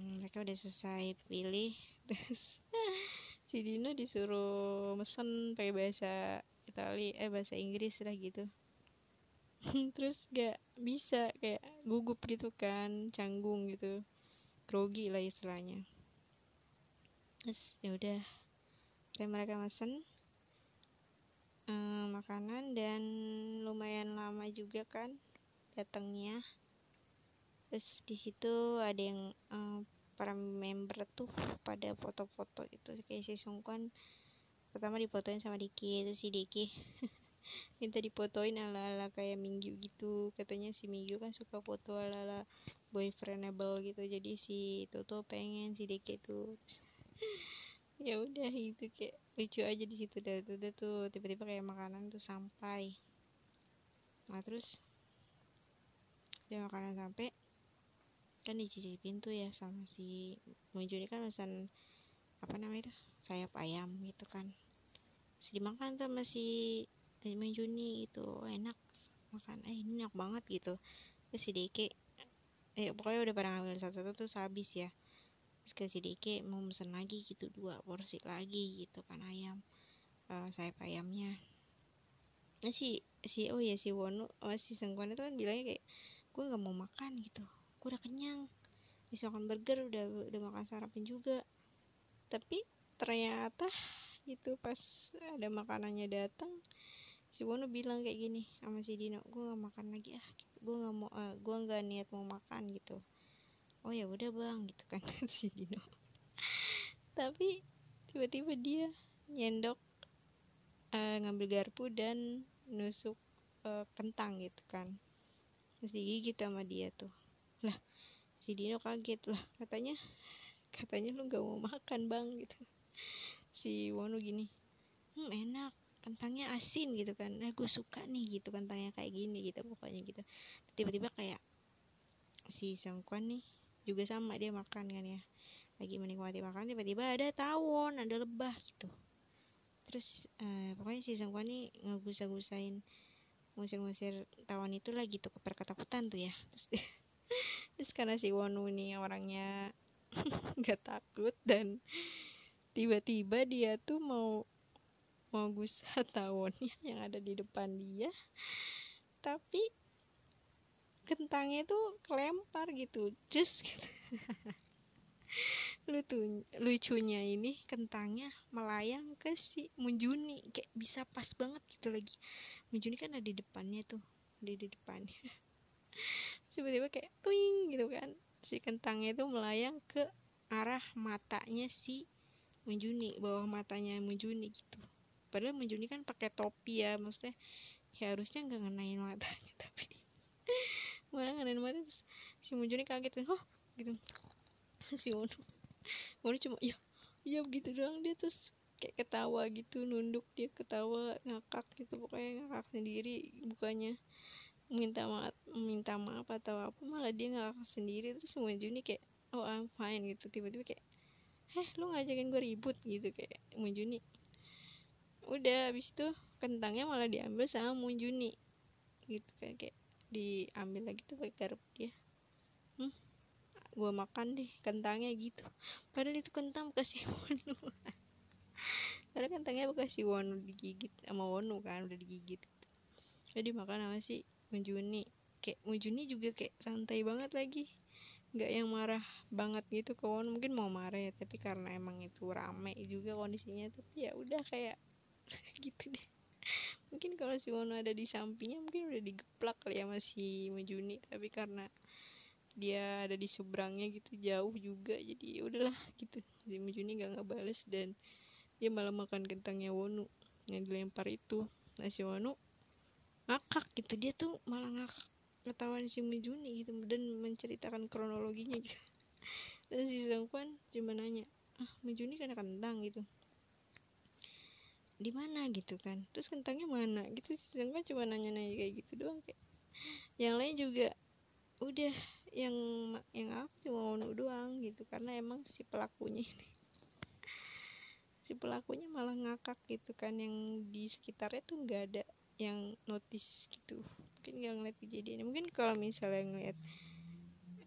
hmm, mereka udah selesai pilih terus si Dino disuruh mesen pakai bahasa Itali eh bahasa Inggris lah gitu. Terus gak bisa kayak gugup gitu kan canggung gitu. Grogi lah istilahnya. Terus ya udah mereka mesen um, makanan dan lumayan lama juga kan datangnya terus di situ ada yang um, para member tuh pada foto-foto itu. Kayak si Sungkwan pertama difotoin sama Diki itu si Diki minta difotoin ala-ala kayak Minggu gitu. Katanya si Minggu kan suka foto ala-ala boyfriendable gitu. Jadi si Toto pengen si Diki tuh. Ya udah itu kayak lucu aja di situ. Dah tuh tuh tiba-tiba kayak makanan tuh sampai. Nah terus dia makanan sampai kan dicicipin tuh ya sama si Munjuni kan pesan apa namanya itu sayap ayam gitu kan. Terus dimakan tuh masih Juni itu enak makan. Eh ini enak banget gitu. Terus si Deke eh pokoknya udah pada ngambil satu-satu terus habis ya. Terus ke si Deke mau pesen lagi gitu dua porsi lagi gitu kan ayam uh, sayap ayamnya. Nah, si si oh ya si Wono oh, si Sengkuan itu kan bilangnya kayak gue nggak mau makan gitu gue udah kenyang. Bisa makan burger udah udah makan sarapan juga. Tapi ternyata gitu pas ada makanannya datang si Bono bilang kayak gini sama si Dino gue gak makan lagi ah gue gak mau uh, eh, gue gak niat mau makan gitu. Oh ya udah bang gitu kan si Dino. Tapi tiba-tiba dia nyendok uh, ngambil garpu dan nusuk uh, kentang gitu kan. Terus digigit sama dia tuh lah si Dino kaget lah. Katanya katanya lu gak mau makan bang gitu. Si Wono gini hmm enak kentangnya asin gitu kan. Nah gue suka nih gitu kentangnya kayak gini gitu pokoknya gitu. Tiba-tiba kayak si Sangkwan nih juga sama dia makan kan ya. Lagi menikmati makan tiba-tiba ada tawon ada lebah gitu. Terus uh, pokoknya si Sangkwan nih ngegusa-gusain ngusir-ngusir tawon itu lagi tuh ketakutan tuh ya. Terus terus karena si Wonu nih orangnya nggak takut dan tiba-tiba dia tuh mau mau gusa tawonnya yang ada di depan dia tapi kentangnya tuh kelempar gitu just gitu. lucu lucunya ini kentangnya melayang ke si Munjuni kayak bisa pas banget gitu lagi Munjuni kan ada di depannya tuh di di depannya tiba-tiba kayak tuing gitu kan. Si kentangnya itu melayang ke arah matanya si Menjuni bawah matanya Menjuni gitu. Padahal Menjuni kan pakai topi ya maksudnya ya harusnya nggak ngenain matanya tapi malah ngenain mata terus si Menjuni kaget kan oh gitu. Si Wono Wono cuma ya ya begitu doang dia terus kayak ketawa gitu nunduk dia ketawa ngakak gitu pokoknya ngakak sendiri bukannya minta maaf minta maaf atau apa malah dia ngakak sendiri. Terus Menjuni kayak oh I'm fine gitu. Tiba-tiba kayak eh lu ngajakin gue ribut gitu. Kayak Munjuni udah habis itu kentangnya malah diambil sama Munjuni gitu kan. Kayak diambil lagi tuh pakai garpu dia. Hmm, gue makan deh kentangnya gitu. Padahal itu kentang kasih Wonu. Padahal kentangnya bekas si Wonu digigit sama Wonu kan udah digigit. Jadi makan sama si Munjuni kayak Munjuni juga kayak santai banget lagi. Nggak yang marah banget gitu kawan mungkin mau marah ya tapi karena emang itu rame juga kondisinya tapi ya udah kayak gitu deh. Mungkin kalau si Wono ada di sampingnya mungkin udah digeplak kali ya masih Mejuni tapi karena dia ada di seberangnya gitu jauh juga jadi ya udahlah gitu. Si Mejuni gak ngebales dan dia malah makan kentangnya Wonu yang dilempar itu. Nah si Wonu ngakak gitu. Dia tuh malah ngakak ketahuan si Mejuni gitu dan menceritakan kronologinya gitu. Dan si Zhangquan cuma nanya ah Mejuni kena kentang gitu. Di mana? gitu kan. Terus kentangnya mana? Gitu si Zhangquan cuma nanya-nanya kayak gitu doang kayak. Yang lain juga udah yang yang aku cuma mau doang gitu karena emang si pelakunya ini si pelakunya malah ngakak gitu kan yang di sekitarnya tuh nggak ada yang notice gitu mungkin nggak ngeliat kejadian mungkin kalau misalnya ngeliat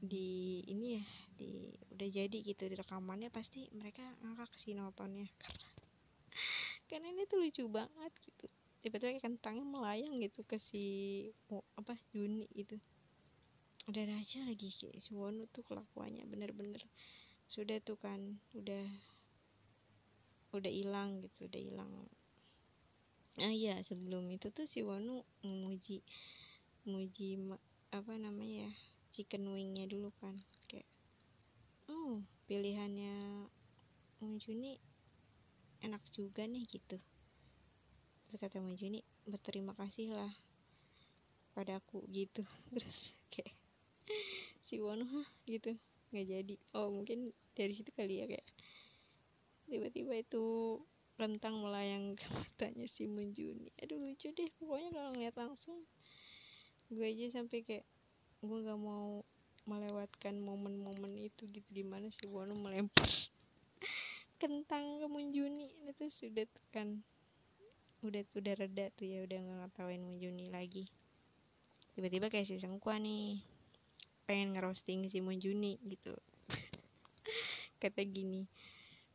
di ini ya di udah jadi gitu di rekamannya pasti mereka ngakak sih nontonnya. Karena karena ini tuh lucu banget gitu. Tiba-tiba kentangnya melayang gitu ke si apa Juni gitu. Ada raja lagi kayak si Wonu tuh kelakuannya bener-bener sudah tuh kan udah udah hilang gitu udah hilang. Ah iya sebelum itu tuh si Wonu memuji memuji apa namanya ya chicken wingnya dulu kan kayak oh pilihannya Mujuni enak juga nih gitu. Terus kata Mujuni berterima kasih lah pada aku gitu. Terus kayak si Wono gitu. Nggak jadi. Oh mungkin dari situ kali ya kayak tiba-tiba itu rentang melayang ke matanya si Munjuni aduh lucu deh. Pokoknya kalau ngeliat langsung gue aja sampai kayak gue nggak mau melewatkan momen-momen itu gitu. Di mana si Wono melempar kentang ke Munjuni itu sudah tuh kan udah udah reda tuh ya udah nggak ngetawain Munjuni lagi. Tiba-tiba kayak si Sengkua nih pengen ngerosting si Monjuni gitu. Kata gini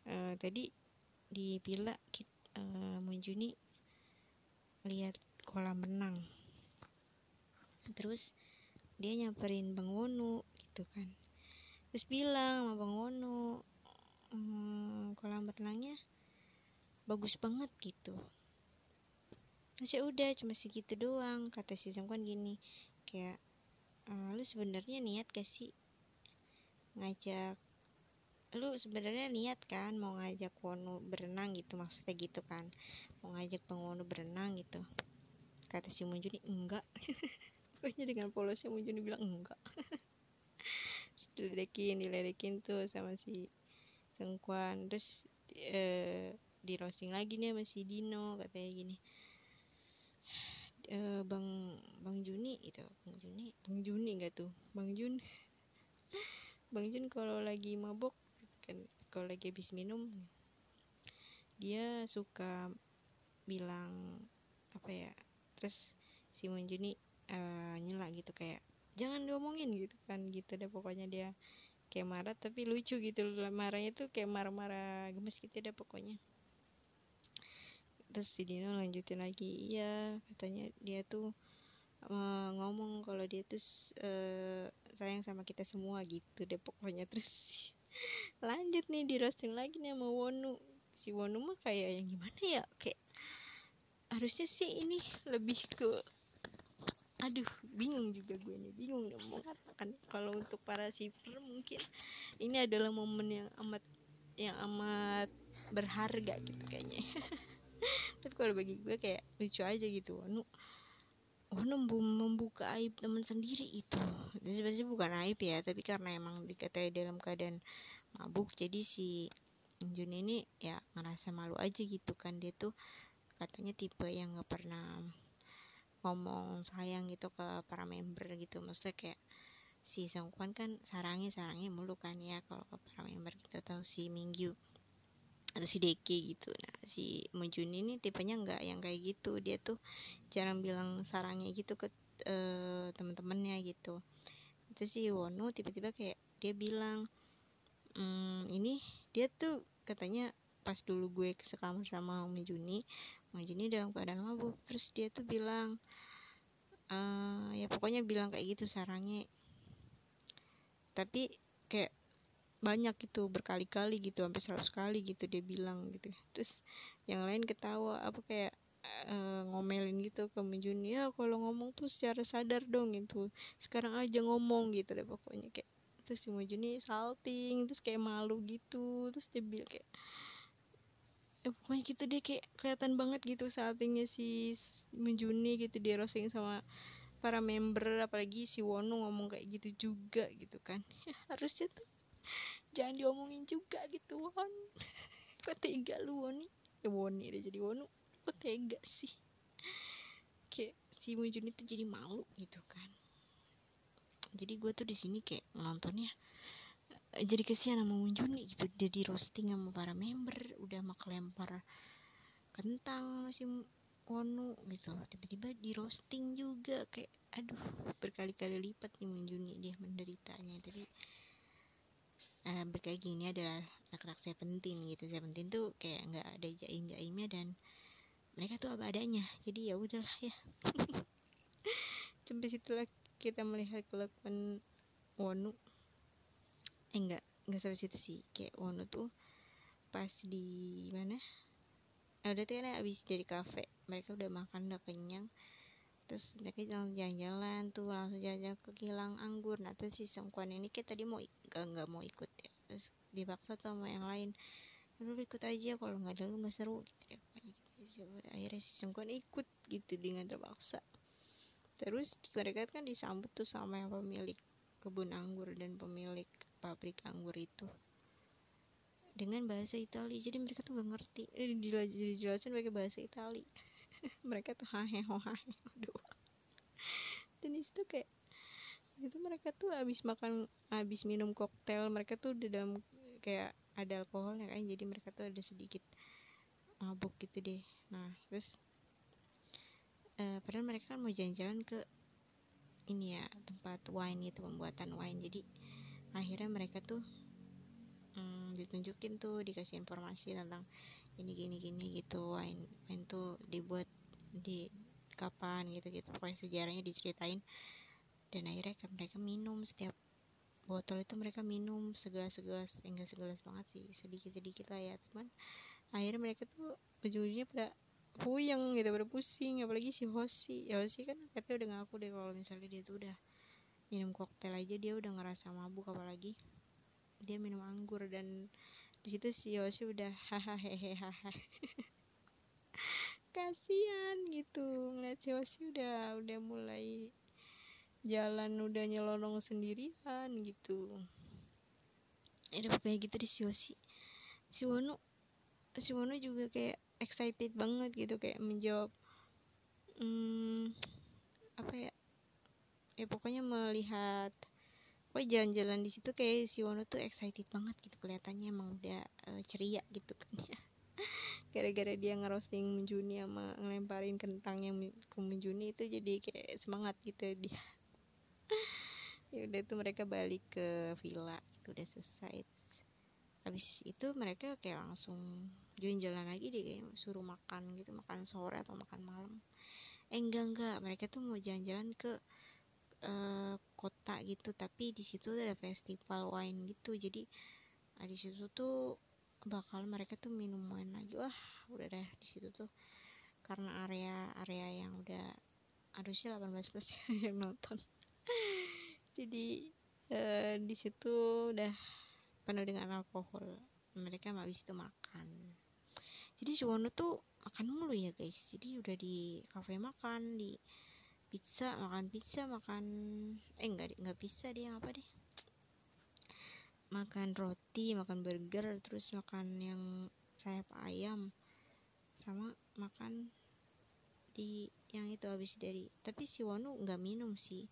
e, tadi di villa uh, eh, Monjuni lihat kolam renang terus dia nyamperin Bang Wono gitu kan. Terus bilang sama Bang Wono hmm, kolam renangnya bagus banget gitu. Masih udah cuma segitu doang kata si kan gini kayak uh, lu sebenarnya niat gak sih ngajak lu sebenarnya niat kan mau ngajak Wono berenang gitu maksudnya gitu kan mau ngajak Bang Wono berenang gitu kata si Munjuni. Enggak pokoknya dengan polosnya Munjuni bilang enggak. Diledekin diledekin tuh sama si Sengkuan terus eh, di roasting lagi nih sama si Dino katanya gini. Uh, bang bang Juni itu bang Juni? Bang Juni enggak tuh? Bang Jun. Bang Jun kalau lagi mabok kan kalau lagi habis minum dia suka bilang apa ya terus si Bang Juni uh, nyela gitu kayak jangan diomongin gitu kan gitu deh pokoknya dia. Kayak marah tapi lucu gitu marahnya tuh kayak marah-marah gemes gitu deh pokoknya. Terus si Dino lanjutin lagi iya katanya dia tuh uh, ngomong kalau dia tuh uh, sayang sama kita semua gitu deh pokoknya. Terus lanjut nih di roasting lagi nih sama Wonu. Si Wonu mah kayak yang gimana ya kayak harusnya sih ini lebih ke aduh bingung juga gue nih bingung mau katakan kalau untuk para shipper mungkin ini adalah momen yang amat yang amat berharga gitu kayaknya. Tapi kalau bagi gue kayak lucu aja gitu. Wanu Wanu membuka aib teman sendiri itu. Dan sebenarnya bukan aib ya tapi karena emang dikatai dalam keadaan mabuk jadi si Jun ini ya ngerasa malu aja gitu kan. Dia tuh katanya tipe yang nggak pernah ngomong sayang gitu ke para member gitu. Maksudnya kayak si Songkwan kan sarangnya sarangnya mulu kan ya kalau ke para member kita tahu si Mingyu atau si Deki gitu. Nah si Mujun ini tipenya nggak yang kayak gitu. Dia tuh jarang bilang sarangnya gitu ke uh, teman-temannya gitu. Itu si Wono tiba-tiba kayak dia bilang ehm, ini dia tuh katanya pas dulu gue sekamar sama Mujuni Mujuni dalam keadaan mabuk. Terus dia tuh bilang uh, ya pokoknya bilang kayak gitu sarangnya. Tapi kayak banyak gitu berkali-kali gitu sampai seratus kali gitu dia bilang gitu. Terus yang lain ketawa apa kayak uh, ngomelin gitu ke Menjun ya kalau ngomong tuh secara sadar dong gitu. Sekarang aja ngomong gitu deh pokoknya kayak. Terus si Menjun salting terus kayak malu gitu. Terus dia bilang kayak ya pokoknya gitu dia kayak kelihatan banget gitu saltingnya si Menjuni gitu dia roasting sama para member apalagi si Wono ngomong kayak gitu juga gitu kan. Ya, harusnya tuh jangan diomongin juga gitu Won. Kok tega lu Woni? Ya Woni deh jadi Wono kok tega sih? Kayak si Munjun itu jadi malu gitu kan. Jadi gue tuh di sini kayak nontonnya eh, jadi kesian sama Munjun gitu. Dia di roasting sama para member udah mak lempar kentang si Wonu gitu tiba-tiba di roasting juga kayak aduh berkali-kali lipat nih Munjuni dia menderitanya. Jadi uh, berkayak gini adalah anak-anak Seventeen gitu. Seventeen tuh kayak nggak ada jaim jaimnya dan mereka tuh apa adanya. Jadi ya udahlah ya. Sampai situlah kita melihat kelakuan Wonu. Eh enggak enggak sampai situ sih. Kayak Wonu tuh pas di mana nah, udah tuh kan abis dari kafe mereka udah makan udah kenyang. Terus mereka jalan-jalan tuh langsung jalan-jalan ke kilang anggur. Nah terus si sengkuan ini kita tadi mau gak, nggak mau ikut ya. Terus dipaksa sama yang lain. Lu ikut aja kalau nggak ada lu nggak seru gitu ya akhirnya si sengkuan ikut gitu dengan terpaksa. Terus mereka kan disambut tuh sama yang pemilik kebun anggur dan pemilik pabrik anggur itu dengan bahasa Italia jadi mereka tuh gak ngerti. Eh, dijelasin pakai bahasa Italia mereka tuh hahe hahe doang dan itu kayak itu mereka tuh habis makan habis minum koktail mereka tuh di dalam kayak ada alkohol ya kan. Jadi mereka tuh ada sedikit mabuk gitu deh. Nah terus uh, padahal mereka kan mau jalan-jalan ke ini ya tempat wine itu pembuatan wine. Jadi akhirnya mereka tuh hmm, ditunjukin tuh dikasih informasi tentang ini gini gini gitu. Wine wine tuh dibuat di kapan gitu gitu pokoknya sejarahnya diceritain. Dan akhirnya mereka minum setiap botol itu mereka minum segelas-segelas enggak segelas banget sih sedikit-sedikit lah ya. Teman akhirnya mereka tuh ujung-ujungnya pada puyeng gitu pada pusing. Apalagi si Hoshi. Ya Hoshi kan katanya udah ngaku deh kalau misalnya dia tuh udah minum koktail aja dia udah ngerasa mabuk apalagi dia minum anggur dan di situ si Yoshi udah hahaha. Kasihan gitu ngeliat si Yoshi udah udah mulai jalan udah nyelonong sendirian gitu. Ada pokoknya gitu di si Yoshi? Si Wono si Wono juga kayak excited banget gitu kayak menjawab hmm, apa ya? Ya pokoknya melihat pokoknya jalan-jalan di situ kayak si Wono tuh excited banget gitu kelihatannya emang udah uh, ceria gitu kan ya. Gara-gara dia ngerosting Menjuni sama ngelemparin kentang yang ke Menjuni itu jadi kayak semangat gitu dia. Ya udah tuh mereka balik ke villa itu udah selesai. Habis itu mereka kayak langsung jalan-jalan lagi deh kayak suruh makan gitu makan sore atau makan malam. Eh enggak enggak. Mereka tuh mau jalan-jalan ke uh, kota gitu tapi di situ ada festival wine gitu. Jadi nah, di situ tuh bakal mereka tuh minum wine lagi wah udah deh di situ tuh. Karena area area yang udah harusnya 18 plus yang nonton. Jadi uh, di situ udah penuh dengan alkohol. Mereka habis itu makan. Jadi si Wono tuh makan mulu ya guys. Jadi udah di kafe makan di pizza makan pizza makan eh enggak enggak pizza dia apa deh. Makan roti makan burger terus makan yang sayap ayam sama makan di yang itu habis dari tapi si Wonu nggak minum sih.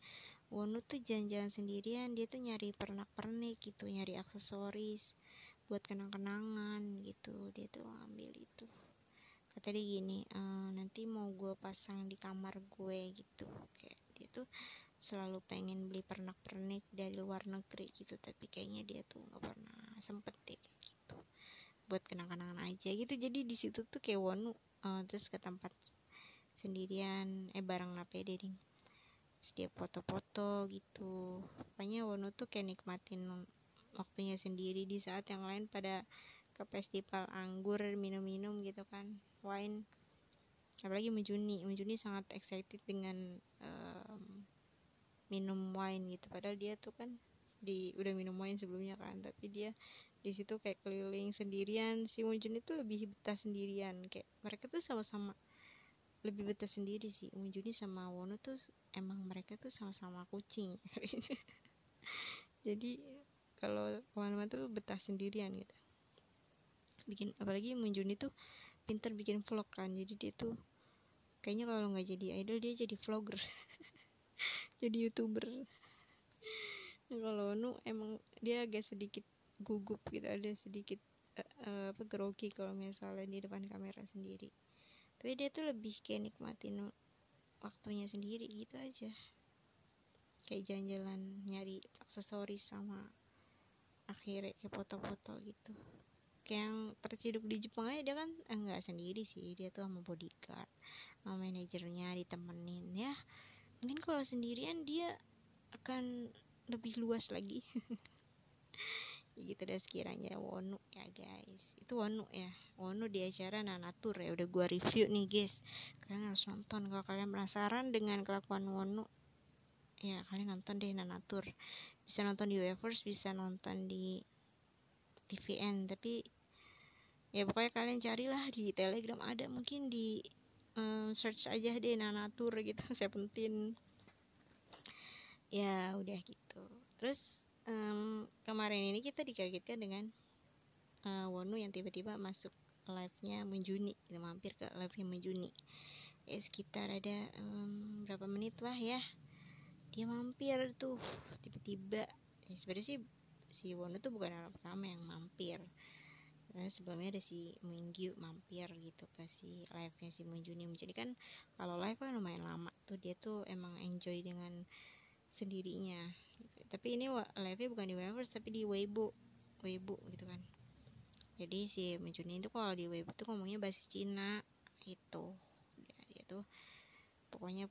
Wonu tuh jalan-jalan sendirian dia tuh nyari pernak-pernik gitu nyari aksesoris buat kenang-kenangan gitu dia tuh ambil itu kata gini e, nanti mau gue pasang di kamar gue gitu. Kayak dia tuh selalu pengen beli pernak-pernik dari luar negeri gitu tapi kayaknya dia tuh nggak pernah sempet deh gitu. Buat kenang-kenangan aja gitu. Jadi di situ tuh kayak wonu uh, terus ke tempat sendirian. Eh bareng nape deh ding dia foto-foto gitu. Pokoknya wonu tuh kayak nikmatin waktunya sendiri. Di saat yang lain pada ke festival anggur minum-minum gitu kan wine. Apalagi Menjuni Menjuni sangat excited dengan um, minum wine gitu. Padahal dia tuh kan di udah minum wine sebelumnya kan. Tapi dia di situ kayak keliling sendirian. Si Munjun itu lebih betah sendirian. Kayak mereka tuh sama-sama lebih betah sendiri sih. Munjuni sama Wono tuh emang mereka tuh sama-sama kucing. Jadi kalau Wan tuh betah sendirian gitu. Bikin apalagi Munjuni tuh pinter bikin vlog kan. Jadi dia tuh kayaknya kalau nggak jadi idol dia jadi vlogger. Jadi youtuber. Nah, kalau Nu emang dia agak sedikit gugup gitu. Ada sedikit uh, apa grogi kalau misalnya di depan kamera sendiri. Tapi dia tuh lebih kayak nikmatin waktunya sendiri gitu aja. Kayak jalan-jalan nyari aksesoris sama akhirnya kayak foto-foto gitu yang terciduk di Jepang aja dia kan enggak sendiri sih dia tuh sama bodyguard sama manajernya ditemenin ya. Mungkin kalau sendirian dia akan lebih luas lagi. Gitu deh sekiranya Wonu ya guys. Itu Wonu ya Wonu di acara Nanatur ya udah gua review nih guys. Kalian harus nonton kalau kalian penasaran dengan kelakuan Wonu ya kalian nonton deh Nanatur bisa nonton di Weverse bisa nonton di TVN tapi ya pokoknya kalian carilah di Telegram ada mungkin di um, search aja deh Nanatur gitu Seventeen. Ya udah gitu. Terus um, kemarin ini kita dikagetkan dengan uh, Wonu yang tiba-tiba masuk live-nya Menjuni kita mampir ke live-nya Menjuni. Ya sekitar ada um, berapa menit lah ya. Dia mampir tuh tiba-tiba. Ya sebenarnya sih si Wonu tuh bukan orang pertama yang mampir nah, sebelumnya ada si Minggu mampir gitu ke si live-nya si Menjuni Menjuni kan kalau live kan lumayan lama tuh dia tuh emang enjoy dengan sendirinya. Tapi ini live-nya bukan di Weverse tapi di Weibo Weibo gitu kan. Jadi si Menjuni itu kalau di Weibo tuh ngomongnya bahasa Cina itu dia, dia tuh pokoknya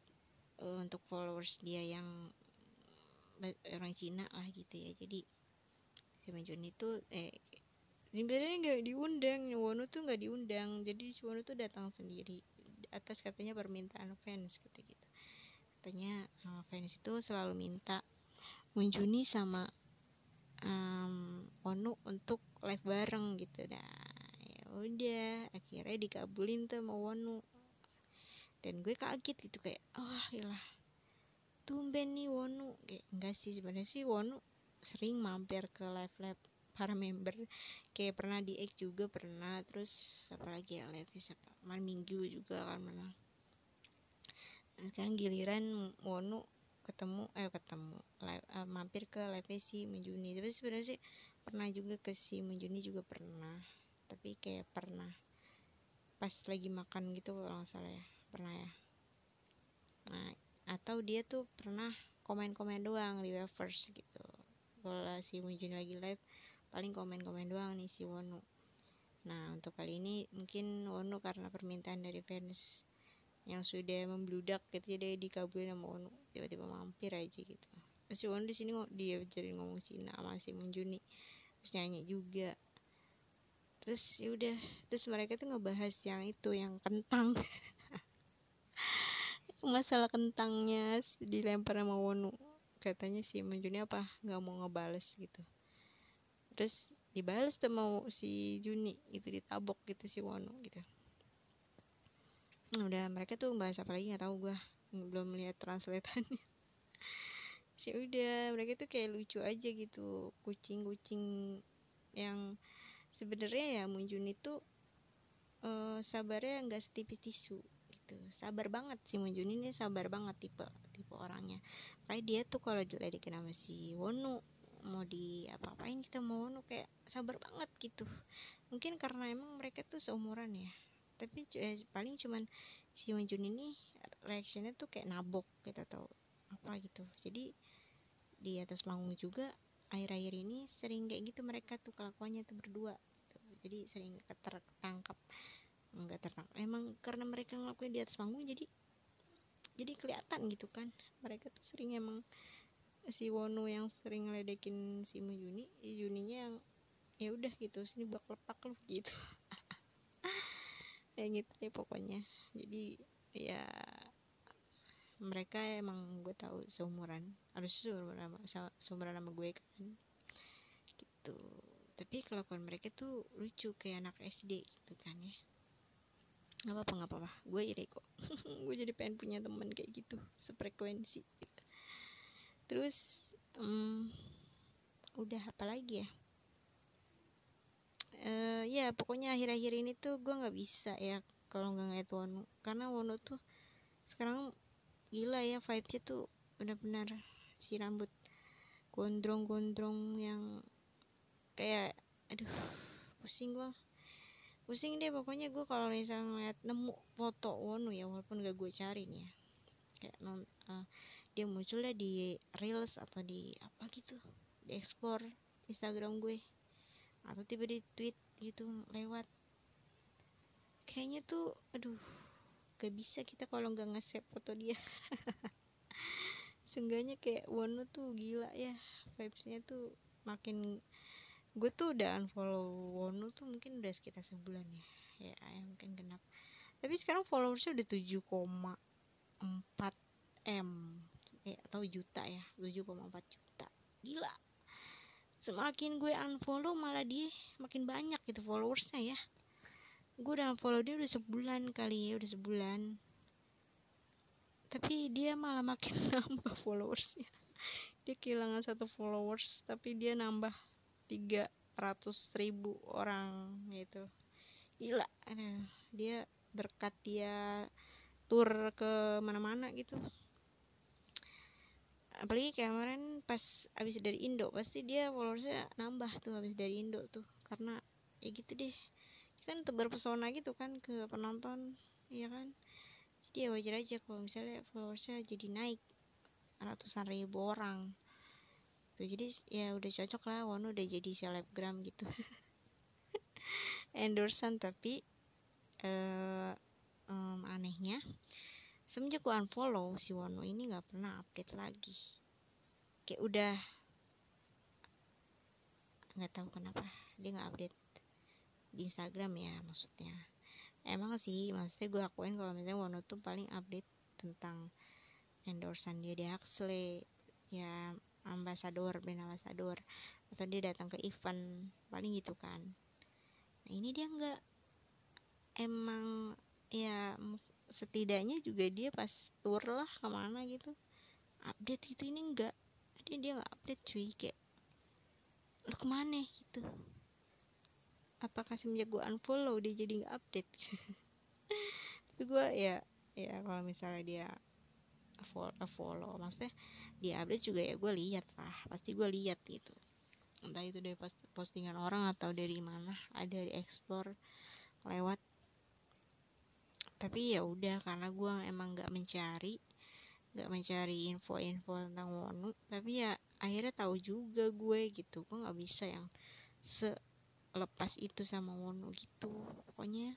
uh, untuk followers dia yang orang Cina lah gitu ya. Jadi si Menjuni itu eh sebenarnya nggak diundang Wono tuh nggak diundang. Jadi si Wono tuh datang sendiri atas katanya permintaan fans gitu gitu. Katanya uh, fans itu selalu minta Munjuni sama um, Onu untuk live bareng gitu. Dah ya udah akhirnya dikabulin tuh sama Wonu. Dan gue kaget gitu kayak oh ilah tumben nih Wonu. Kayak enggak sih sebenarnya sih Wonu sering mampir ke live live para member. Kayak pernah di X juga pernah terus apalagi ya live siapa? Malam minggu juga kan menang nah, sekarang giliran Wonu ketemu eh ketemu live, uh, mampir ke live si Menjuni. Tapi sebenarnya sih pernah juga ke si Menjuni juga pernah. Tapi kayak pernah. Pas lagi makan gitu kalau salah ya pernah ya. Nah atau dia tuh pernah komen-komen doang di Weverse gitu. Kalau si Menjuni lagi live paling komen-komen doang nih si Wonu. Nah untuk kali ini mungkin Wonu karena permintaan dari fans yang sudah membludak gitu dia dikabulin sama Onu tiba-tiba mampir aja gitu. Si Onu di sini dia jadi ngomong Cina masih Munjuni terus nyanyi juga. Terus ya udah terus mereka tuh ngebahas yang itu yang kentang. Masalah kentangnya dilempar sama Wonu. Katanya si Munjuni apa? Nggak mau ngebales gitu terus dibales tuh mau si Juni itu ditabok gitu si Wonu gitu. Udah mereka tuh bahas apa lagi nggak tahu gue belum lihat translatannya sih udah mereka tuh kayak lucu aja gitu kucing-kucing yang sebenarnya ya Munjun itu uh, sabarnya nggak setipis tisu gitu. Sabar banget sih Munjun ini sabar banget tipe tipe orangnya. Kayak dia tuh kalau diledekin sama si Wonu mau di apa-apain kita mau kayak sabar banget gitu. Mungkin karena emang mereka tuh seumuran ya. Tapi eh, paling cuman si Manjun ini reactionnya tuh kayak nabok gitu atau apa gitu. Jadi di atas panggung juga akhir-akhir ini sering kayak gitu mereka tuh kelakuannya tuh berdua gitu. jadi sering tertangkap nggak tertangkap. Emang karena mereka ngelakuin di atas panggung jadi jadi kelihatan gitu kan. Mereka tuh sering emang si Wono yang sering ngeledekin si Mujuni Juninya yang ya udah gitu sini bak lepak lu gitu. Kayak gitu deh pokoknya. Jadi ya mereka emang gue tahu seumuran. Harus seumuran sama, seumuran sama gue kan. Gitu. Tapi kelakuan mereka tuh lucu kayak anak SD gitu kan ya. Nggak apa-apa apa-apa. Gue iri kok gue jadi pengen punya teman kayak gitu sefrekuensi. Terus um, udah apa lagi ya? Uh, ya pokoknya akhir-akhir ini tuh gue nggak bisa ya kalau nggak ngeliat Wono karena Wono tuh sekarang gila ya vibesnya tuh benar-benar si rambut gondrong-gondrong yang kayak aduh pusing gue pusing deh pokoknya gue kalau misalnya ngeliat nemu foto Wonu ya walaupun gak gue cari nih ya. Kayak non uh, dia muncul dah di reels atau di apa gitu di explore Instagram gue atau tiba di tweet gitu lewat. Kayaknya tuh aduh gak bisa kita kalau nggak nge-save foto dia. Seenggaknya kayak Wonu tuh gila ya vibesnya tuh makin gue tuh udah unfollow Wonu tuh mungkin udah sekitar sebulan ya ya, ya mungkin genap. Tapi sekarang followersnya udah 7,4 m eh, atau juta ya. 7,4 juta. Gila. Semakin gue unfollow malah dia makin banyak gitu followersnya ya. Gue udah unfollow dia udah sebulan kali ya udah sebulan. Tapi dia malah makin nambah followersnya. Dia kehilangan satu followers tapi dia nambah tiga ratus ribu orang gitu. Gila. Aduh, dia berkat dia tur ke mana-mana gitu apalagi kayak kemarin pas abis dari Indo pasti dia followersnya nambah tuh abis dari Indo tuh. Karena ya gitu deh. Kan tebar pesona gitu kan ke penonton iya kan? Jadi ya wajar aja kalau misalnya followersnya jadi naik ratusan ribu orang. Gitu. Jadi ya udah cocok lah Wono udah jadi selebgram gitu. Endorsean tapi uh, um, anehnya semenjak gue unfollow si Wono ini nggak pernah update lagi. Kayak udah nggak tahu kenapa dia nggak update di Instagram ya maksudnya. Emang sih maksudnya gue akuin kalau misalnya Wono tuh paling update tentang endorsean dia. Di Huxley ya ambasador brand ambasador atau dia datang ke event paling gitu kan. Nah ini dia nggak emang ya setidaknya juga dia pas tour lah ke mana gitu. Update gitu ini enggak. Dia dia nggak update cuy. Kayak lo ke mana? gitu. Apakah semenjak gue unfollow dia jadi nggak update? Tapi gue ya ya kalau misalnya dia follow, follow maksudnya dia update juga ya gue lihat lah. Pasti gue lihat gitu. Entah itu dari postingan orang atau dari mana ada di explore lewat tapi ya udah karena gue emang nggak mencari nggak mencari info-info tentang Wonu tapi ya akhirnya tahu juga gue gitu. Gue nggak bisa yang selepas itu sama Wonu gitu. Pokoknya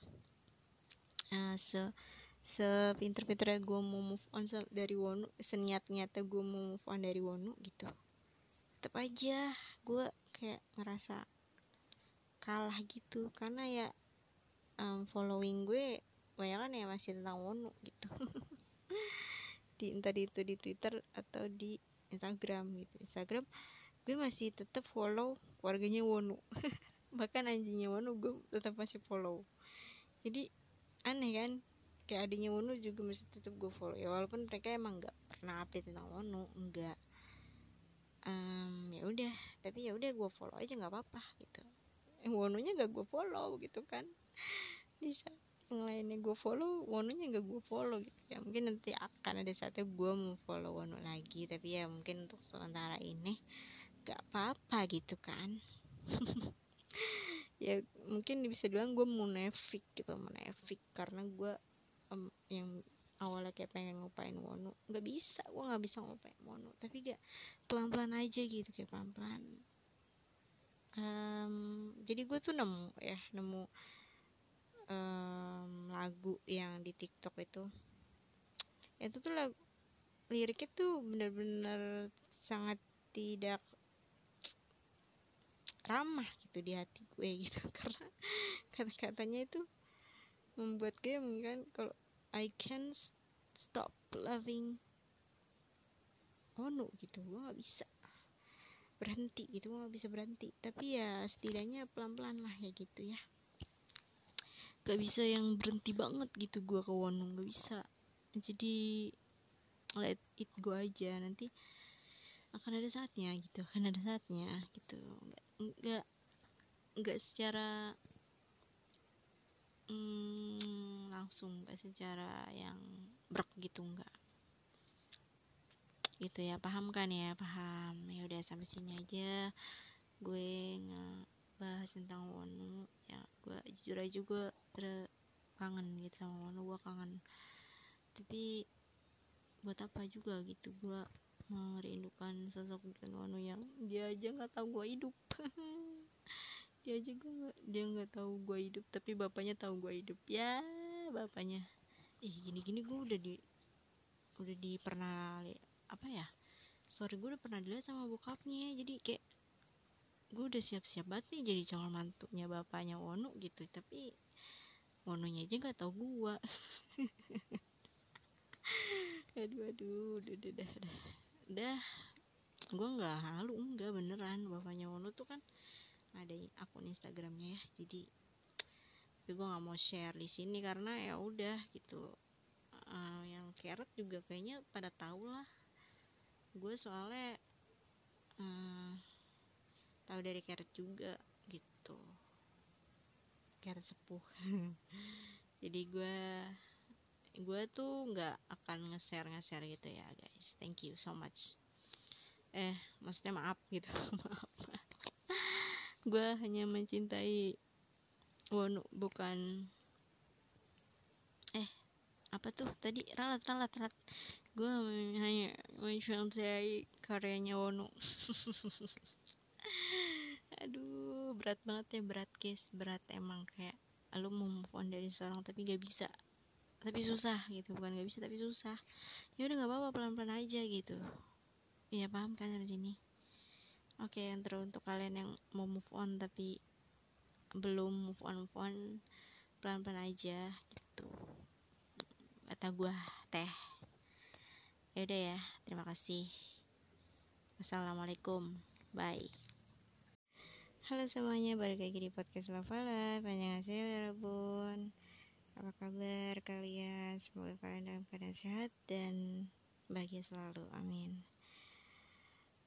uh, se sepinter-pinternya gue mau move on dari Wonu seniat-niatnya gue mau move on dari Wonu gitu. Tetap aja gue kayak ngerasa kalah gitu. Karena ya um, following gue banyak kan ya masih tentang Wonu gitu. Di entah itu di Twitter atau di Instagram gitu. Instagram gue masih tetap follow warganya Wonu. Bahkan anjingnya Wonu gue tetap masih follow. Jadi aneh kan? Kayak adiknya Wono juga masih tetap gue follow. Ya walaupun mereka emang nggak pernah update tentang Wono enggak um, ya udah. Tapi ya udah gue follow aja nggak apa-apa gitu. Eh, Wononya gak gue follow gitu kan. Bisa yang lainnya gue follow Wononya gak gue follow gitu. Ya mungkin nanti akan ada saatnya gue mau follow Wono lagi tapi ya mungkin untuk sementara ini gak apa-apa gitu kan. Ya mungkin bisa bilang gue munafik gitu munafik. Karena gue um, yang awalnya kayak pengen ngupain Wono nggak bisa. Gue nggak bisa ngupain Wono tapi gak pelan pelan aja gitu kayak pelan pelan um, jadi gue tuh nemu ya nemu um, lagu yang di TikTok itu. Itu tuh lagu liriknya tuh bener-bener sangat tidak ramah gitu di hati gue gitu. Karena kata-katanya itu membuat game kan kalau I can stop loving Ono gitu gue gak bisa berhenti gitu gue gak bisa berhenti. Tapi ya setidaknya pelan-pelan lah ya gitu ya gak bisa yang berhenti banget gitu gue ke Wonong gak bisa. Jadi let it go aja. Nanti akan ada saatnya gitu akan ada saatnya gitu. Nggak nggak nggak secara hmm, langsung nggak secara yang brek gitu nggak. Gitu ya paham kan ya paham. Ya udah sampai sini aja. Gue ngebahas tentang Wonu. Ya gue jujur aja gue ter kangen gitu sama Wonu gue kangen. Tapi buat apa juga gitu gue merindukan sosok Wonu yang dia aja nggak tahu gue hidup. Dia aja gue gak, dia nggak tahu gue hidup tapi bapaknya tahu gue hidup. Ya bapaknya. Ih gini gini gue udah di udah di pernah apa ya? Sorry gue udah pernah dilihat sama bokapnya jadi kayak gue udah siap-siap banget nih jadi calon mantunya bapaknya Wono gitu tapi Wononya aja nggak tahu gue aduh aduh udah udah udah udah, udah. gue nggak halu enggak beneran. Bapaknya Wono tuh kan ada akun Instagramnya ya jadi tapi gue nggak mau share di sini karena ya udah gitu. Uh, yang carrot juga kayaknya pada tahu lah. Gue soalnya uh, tahu dari carrot juga gitu. Carrot sepuh. Jadi gue gue tuh nggak akan nge-share nge-share gitu ya guys. Thank you so much. Eh maksudnya maaf gitu. Maaf. Gue hanya mencintai Wono bukan eh apa tuh? Tadi ralat ralat ralat. Gue hanya mencintai karyanya Wono aduh berat banget ya berat guys berat emang kayak lu mau move on dari seorang tapi gak bisa. Tapi susah gitu bukan gak bisa tapi susah. Ya udah nggak apa-apa pelan-pelan aja gitu. Iya paham kan dari sini oke okay, terus untuk kalian yang mau move on tapi belum move on move on pelan pelan aja gitu. Kata gue teh. Yaudah ya terima kasih. Assalamualaikum bye halo semuanya balik lagi di podcast Lavala ya Rabun apa kabar kalian? Semoga kalian dalam keadaan sehat dan bahagia selalu. Amin.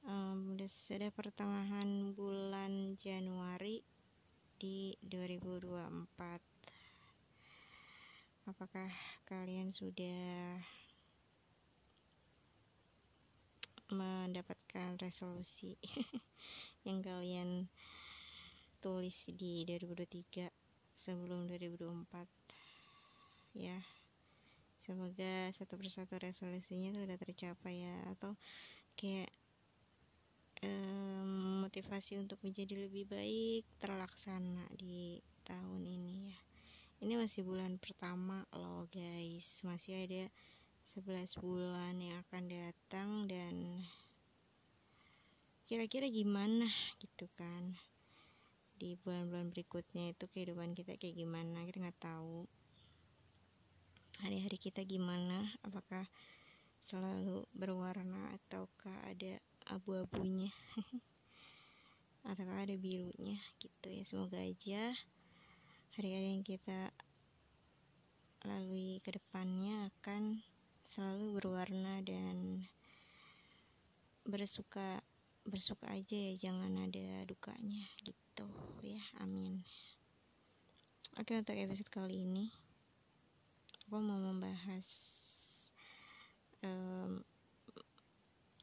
Um, sudah pertengahan bulan Januari di 2024 apakah kalian sudah mendapatkan resolusi yang kalian tulis di 2023 sebelum 2024 ya semoga satu persatu resolusinya sudah tercapai ya atau kayak um, motivasi untuk menjadi lebih baik terlaksana di tahun ini ya. Ini masih bulan pertama loh guys. Masih ada 11 bulan yang akan datang dan kira-kira gimana gitu kan di bulan-bulan berikutnya itu kehidupan kita kayak gimana kita nggak tahu. Hari-hari kita gimana apakah selalu berwarna ataukah ada abu-abunya atau ada birunya gitu ya. Semoga aja hari-hari yang kita lalui ke depannya akan selalu berwarna dan bersuka bersuka aja ya jangan ada dukanya gitu ya amin. Oke untuk episode kali ini aku mau membahas um,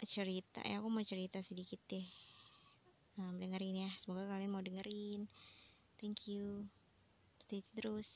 cerita ya aku mau cerita sedikit deh. Nah, dengerin ya. Semoga kalian mau dengerin. Thank you. Stay terus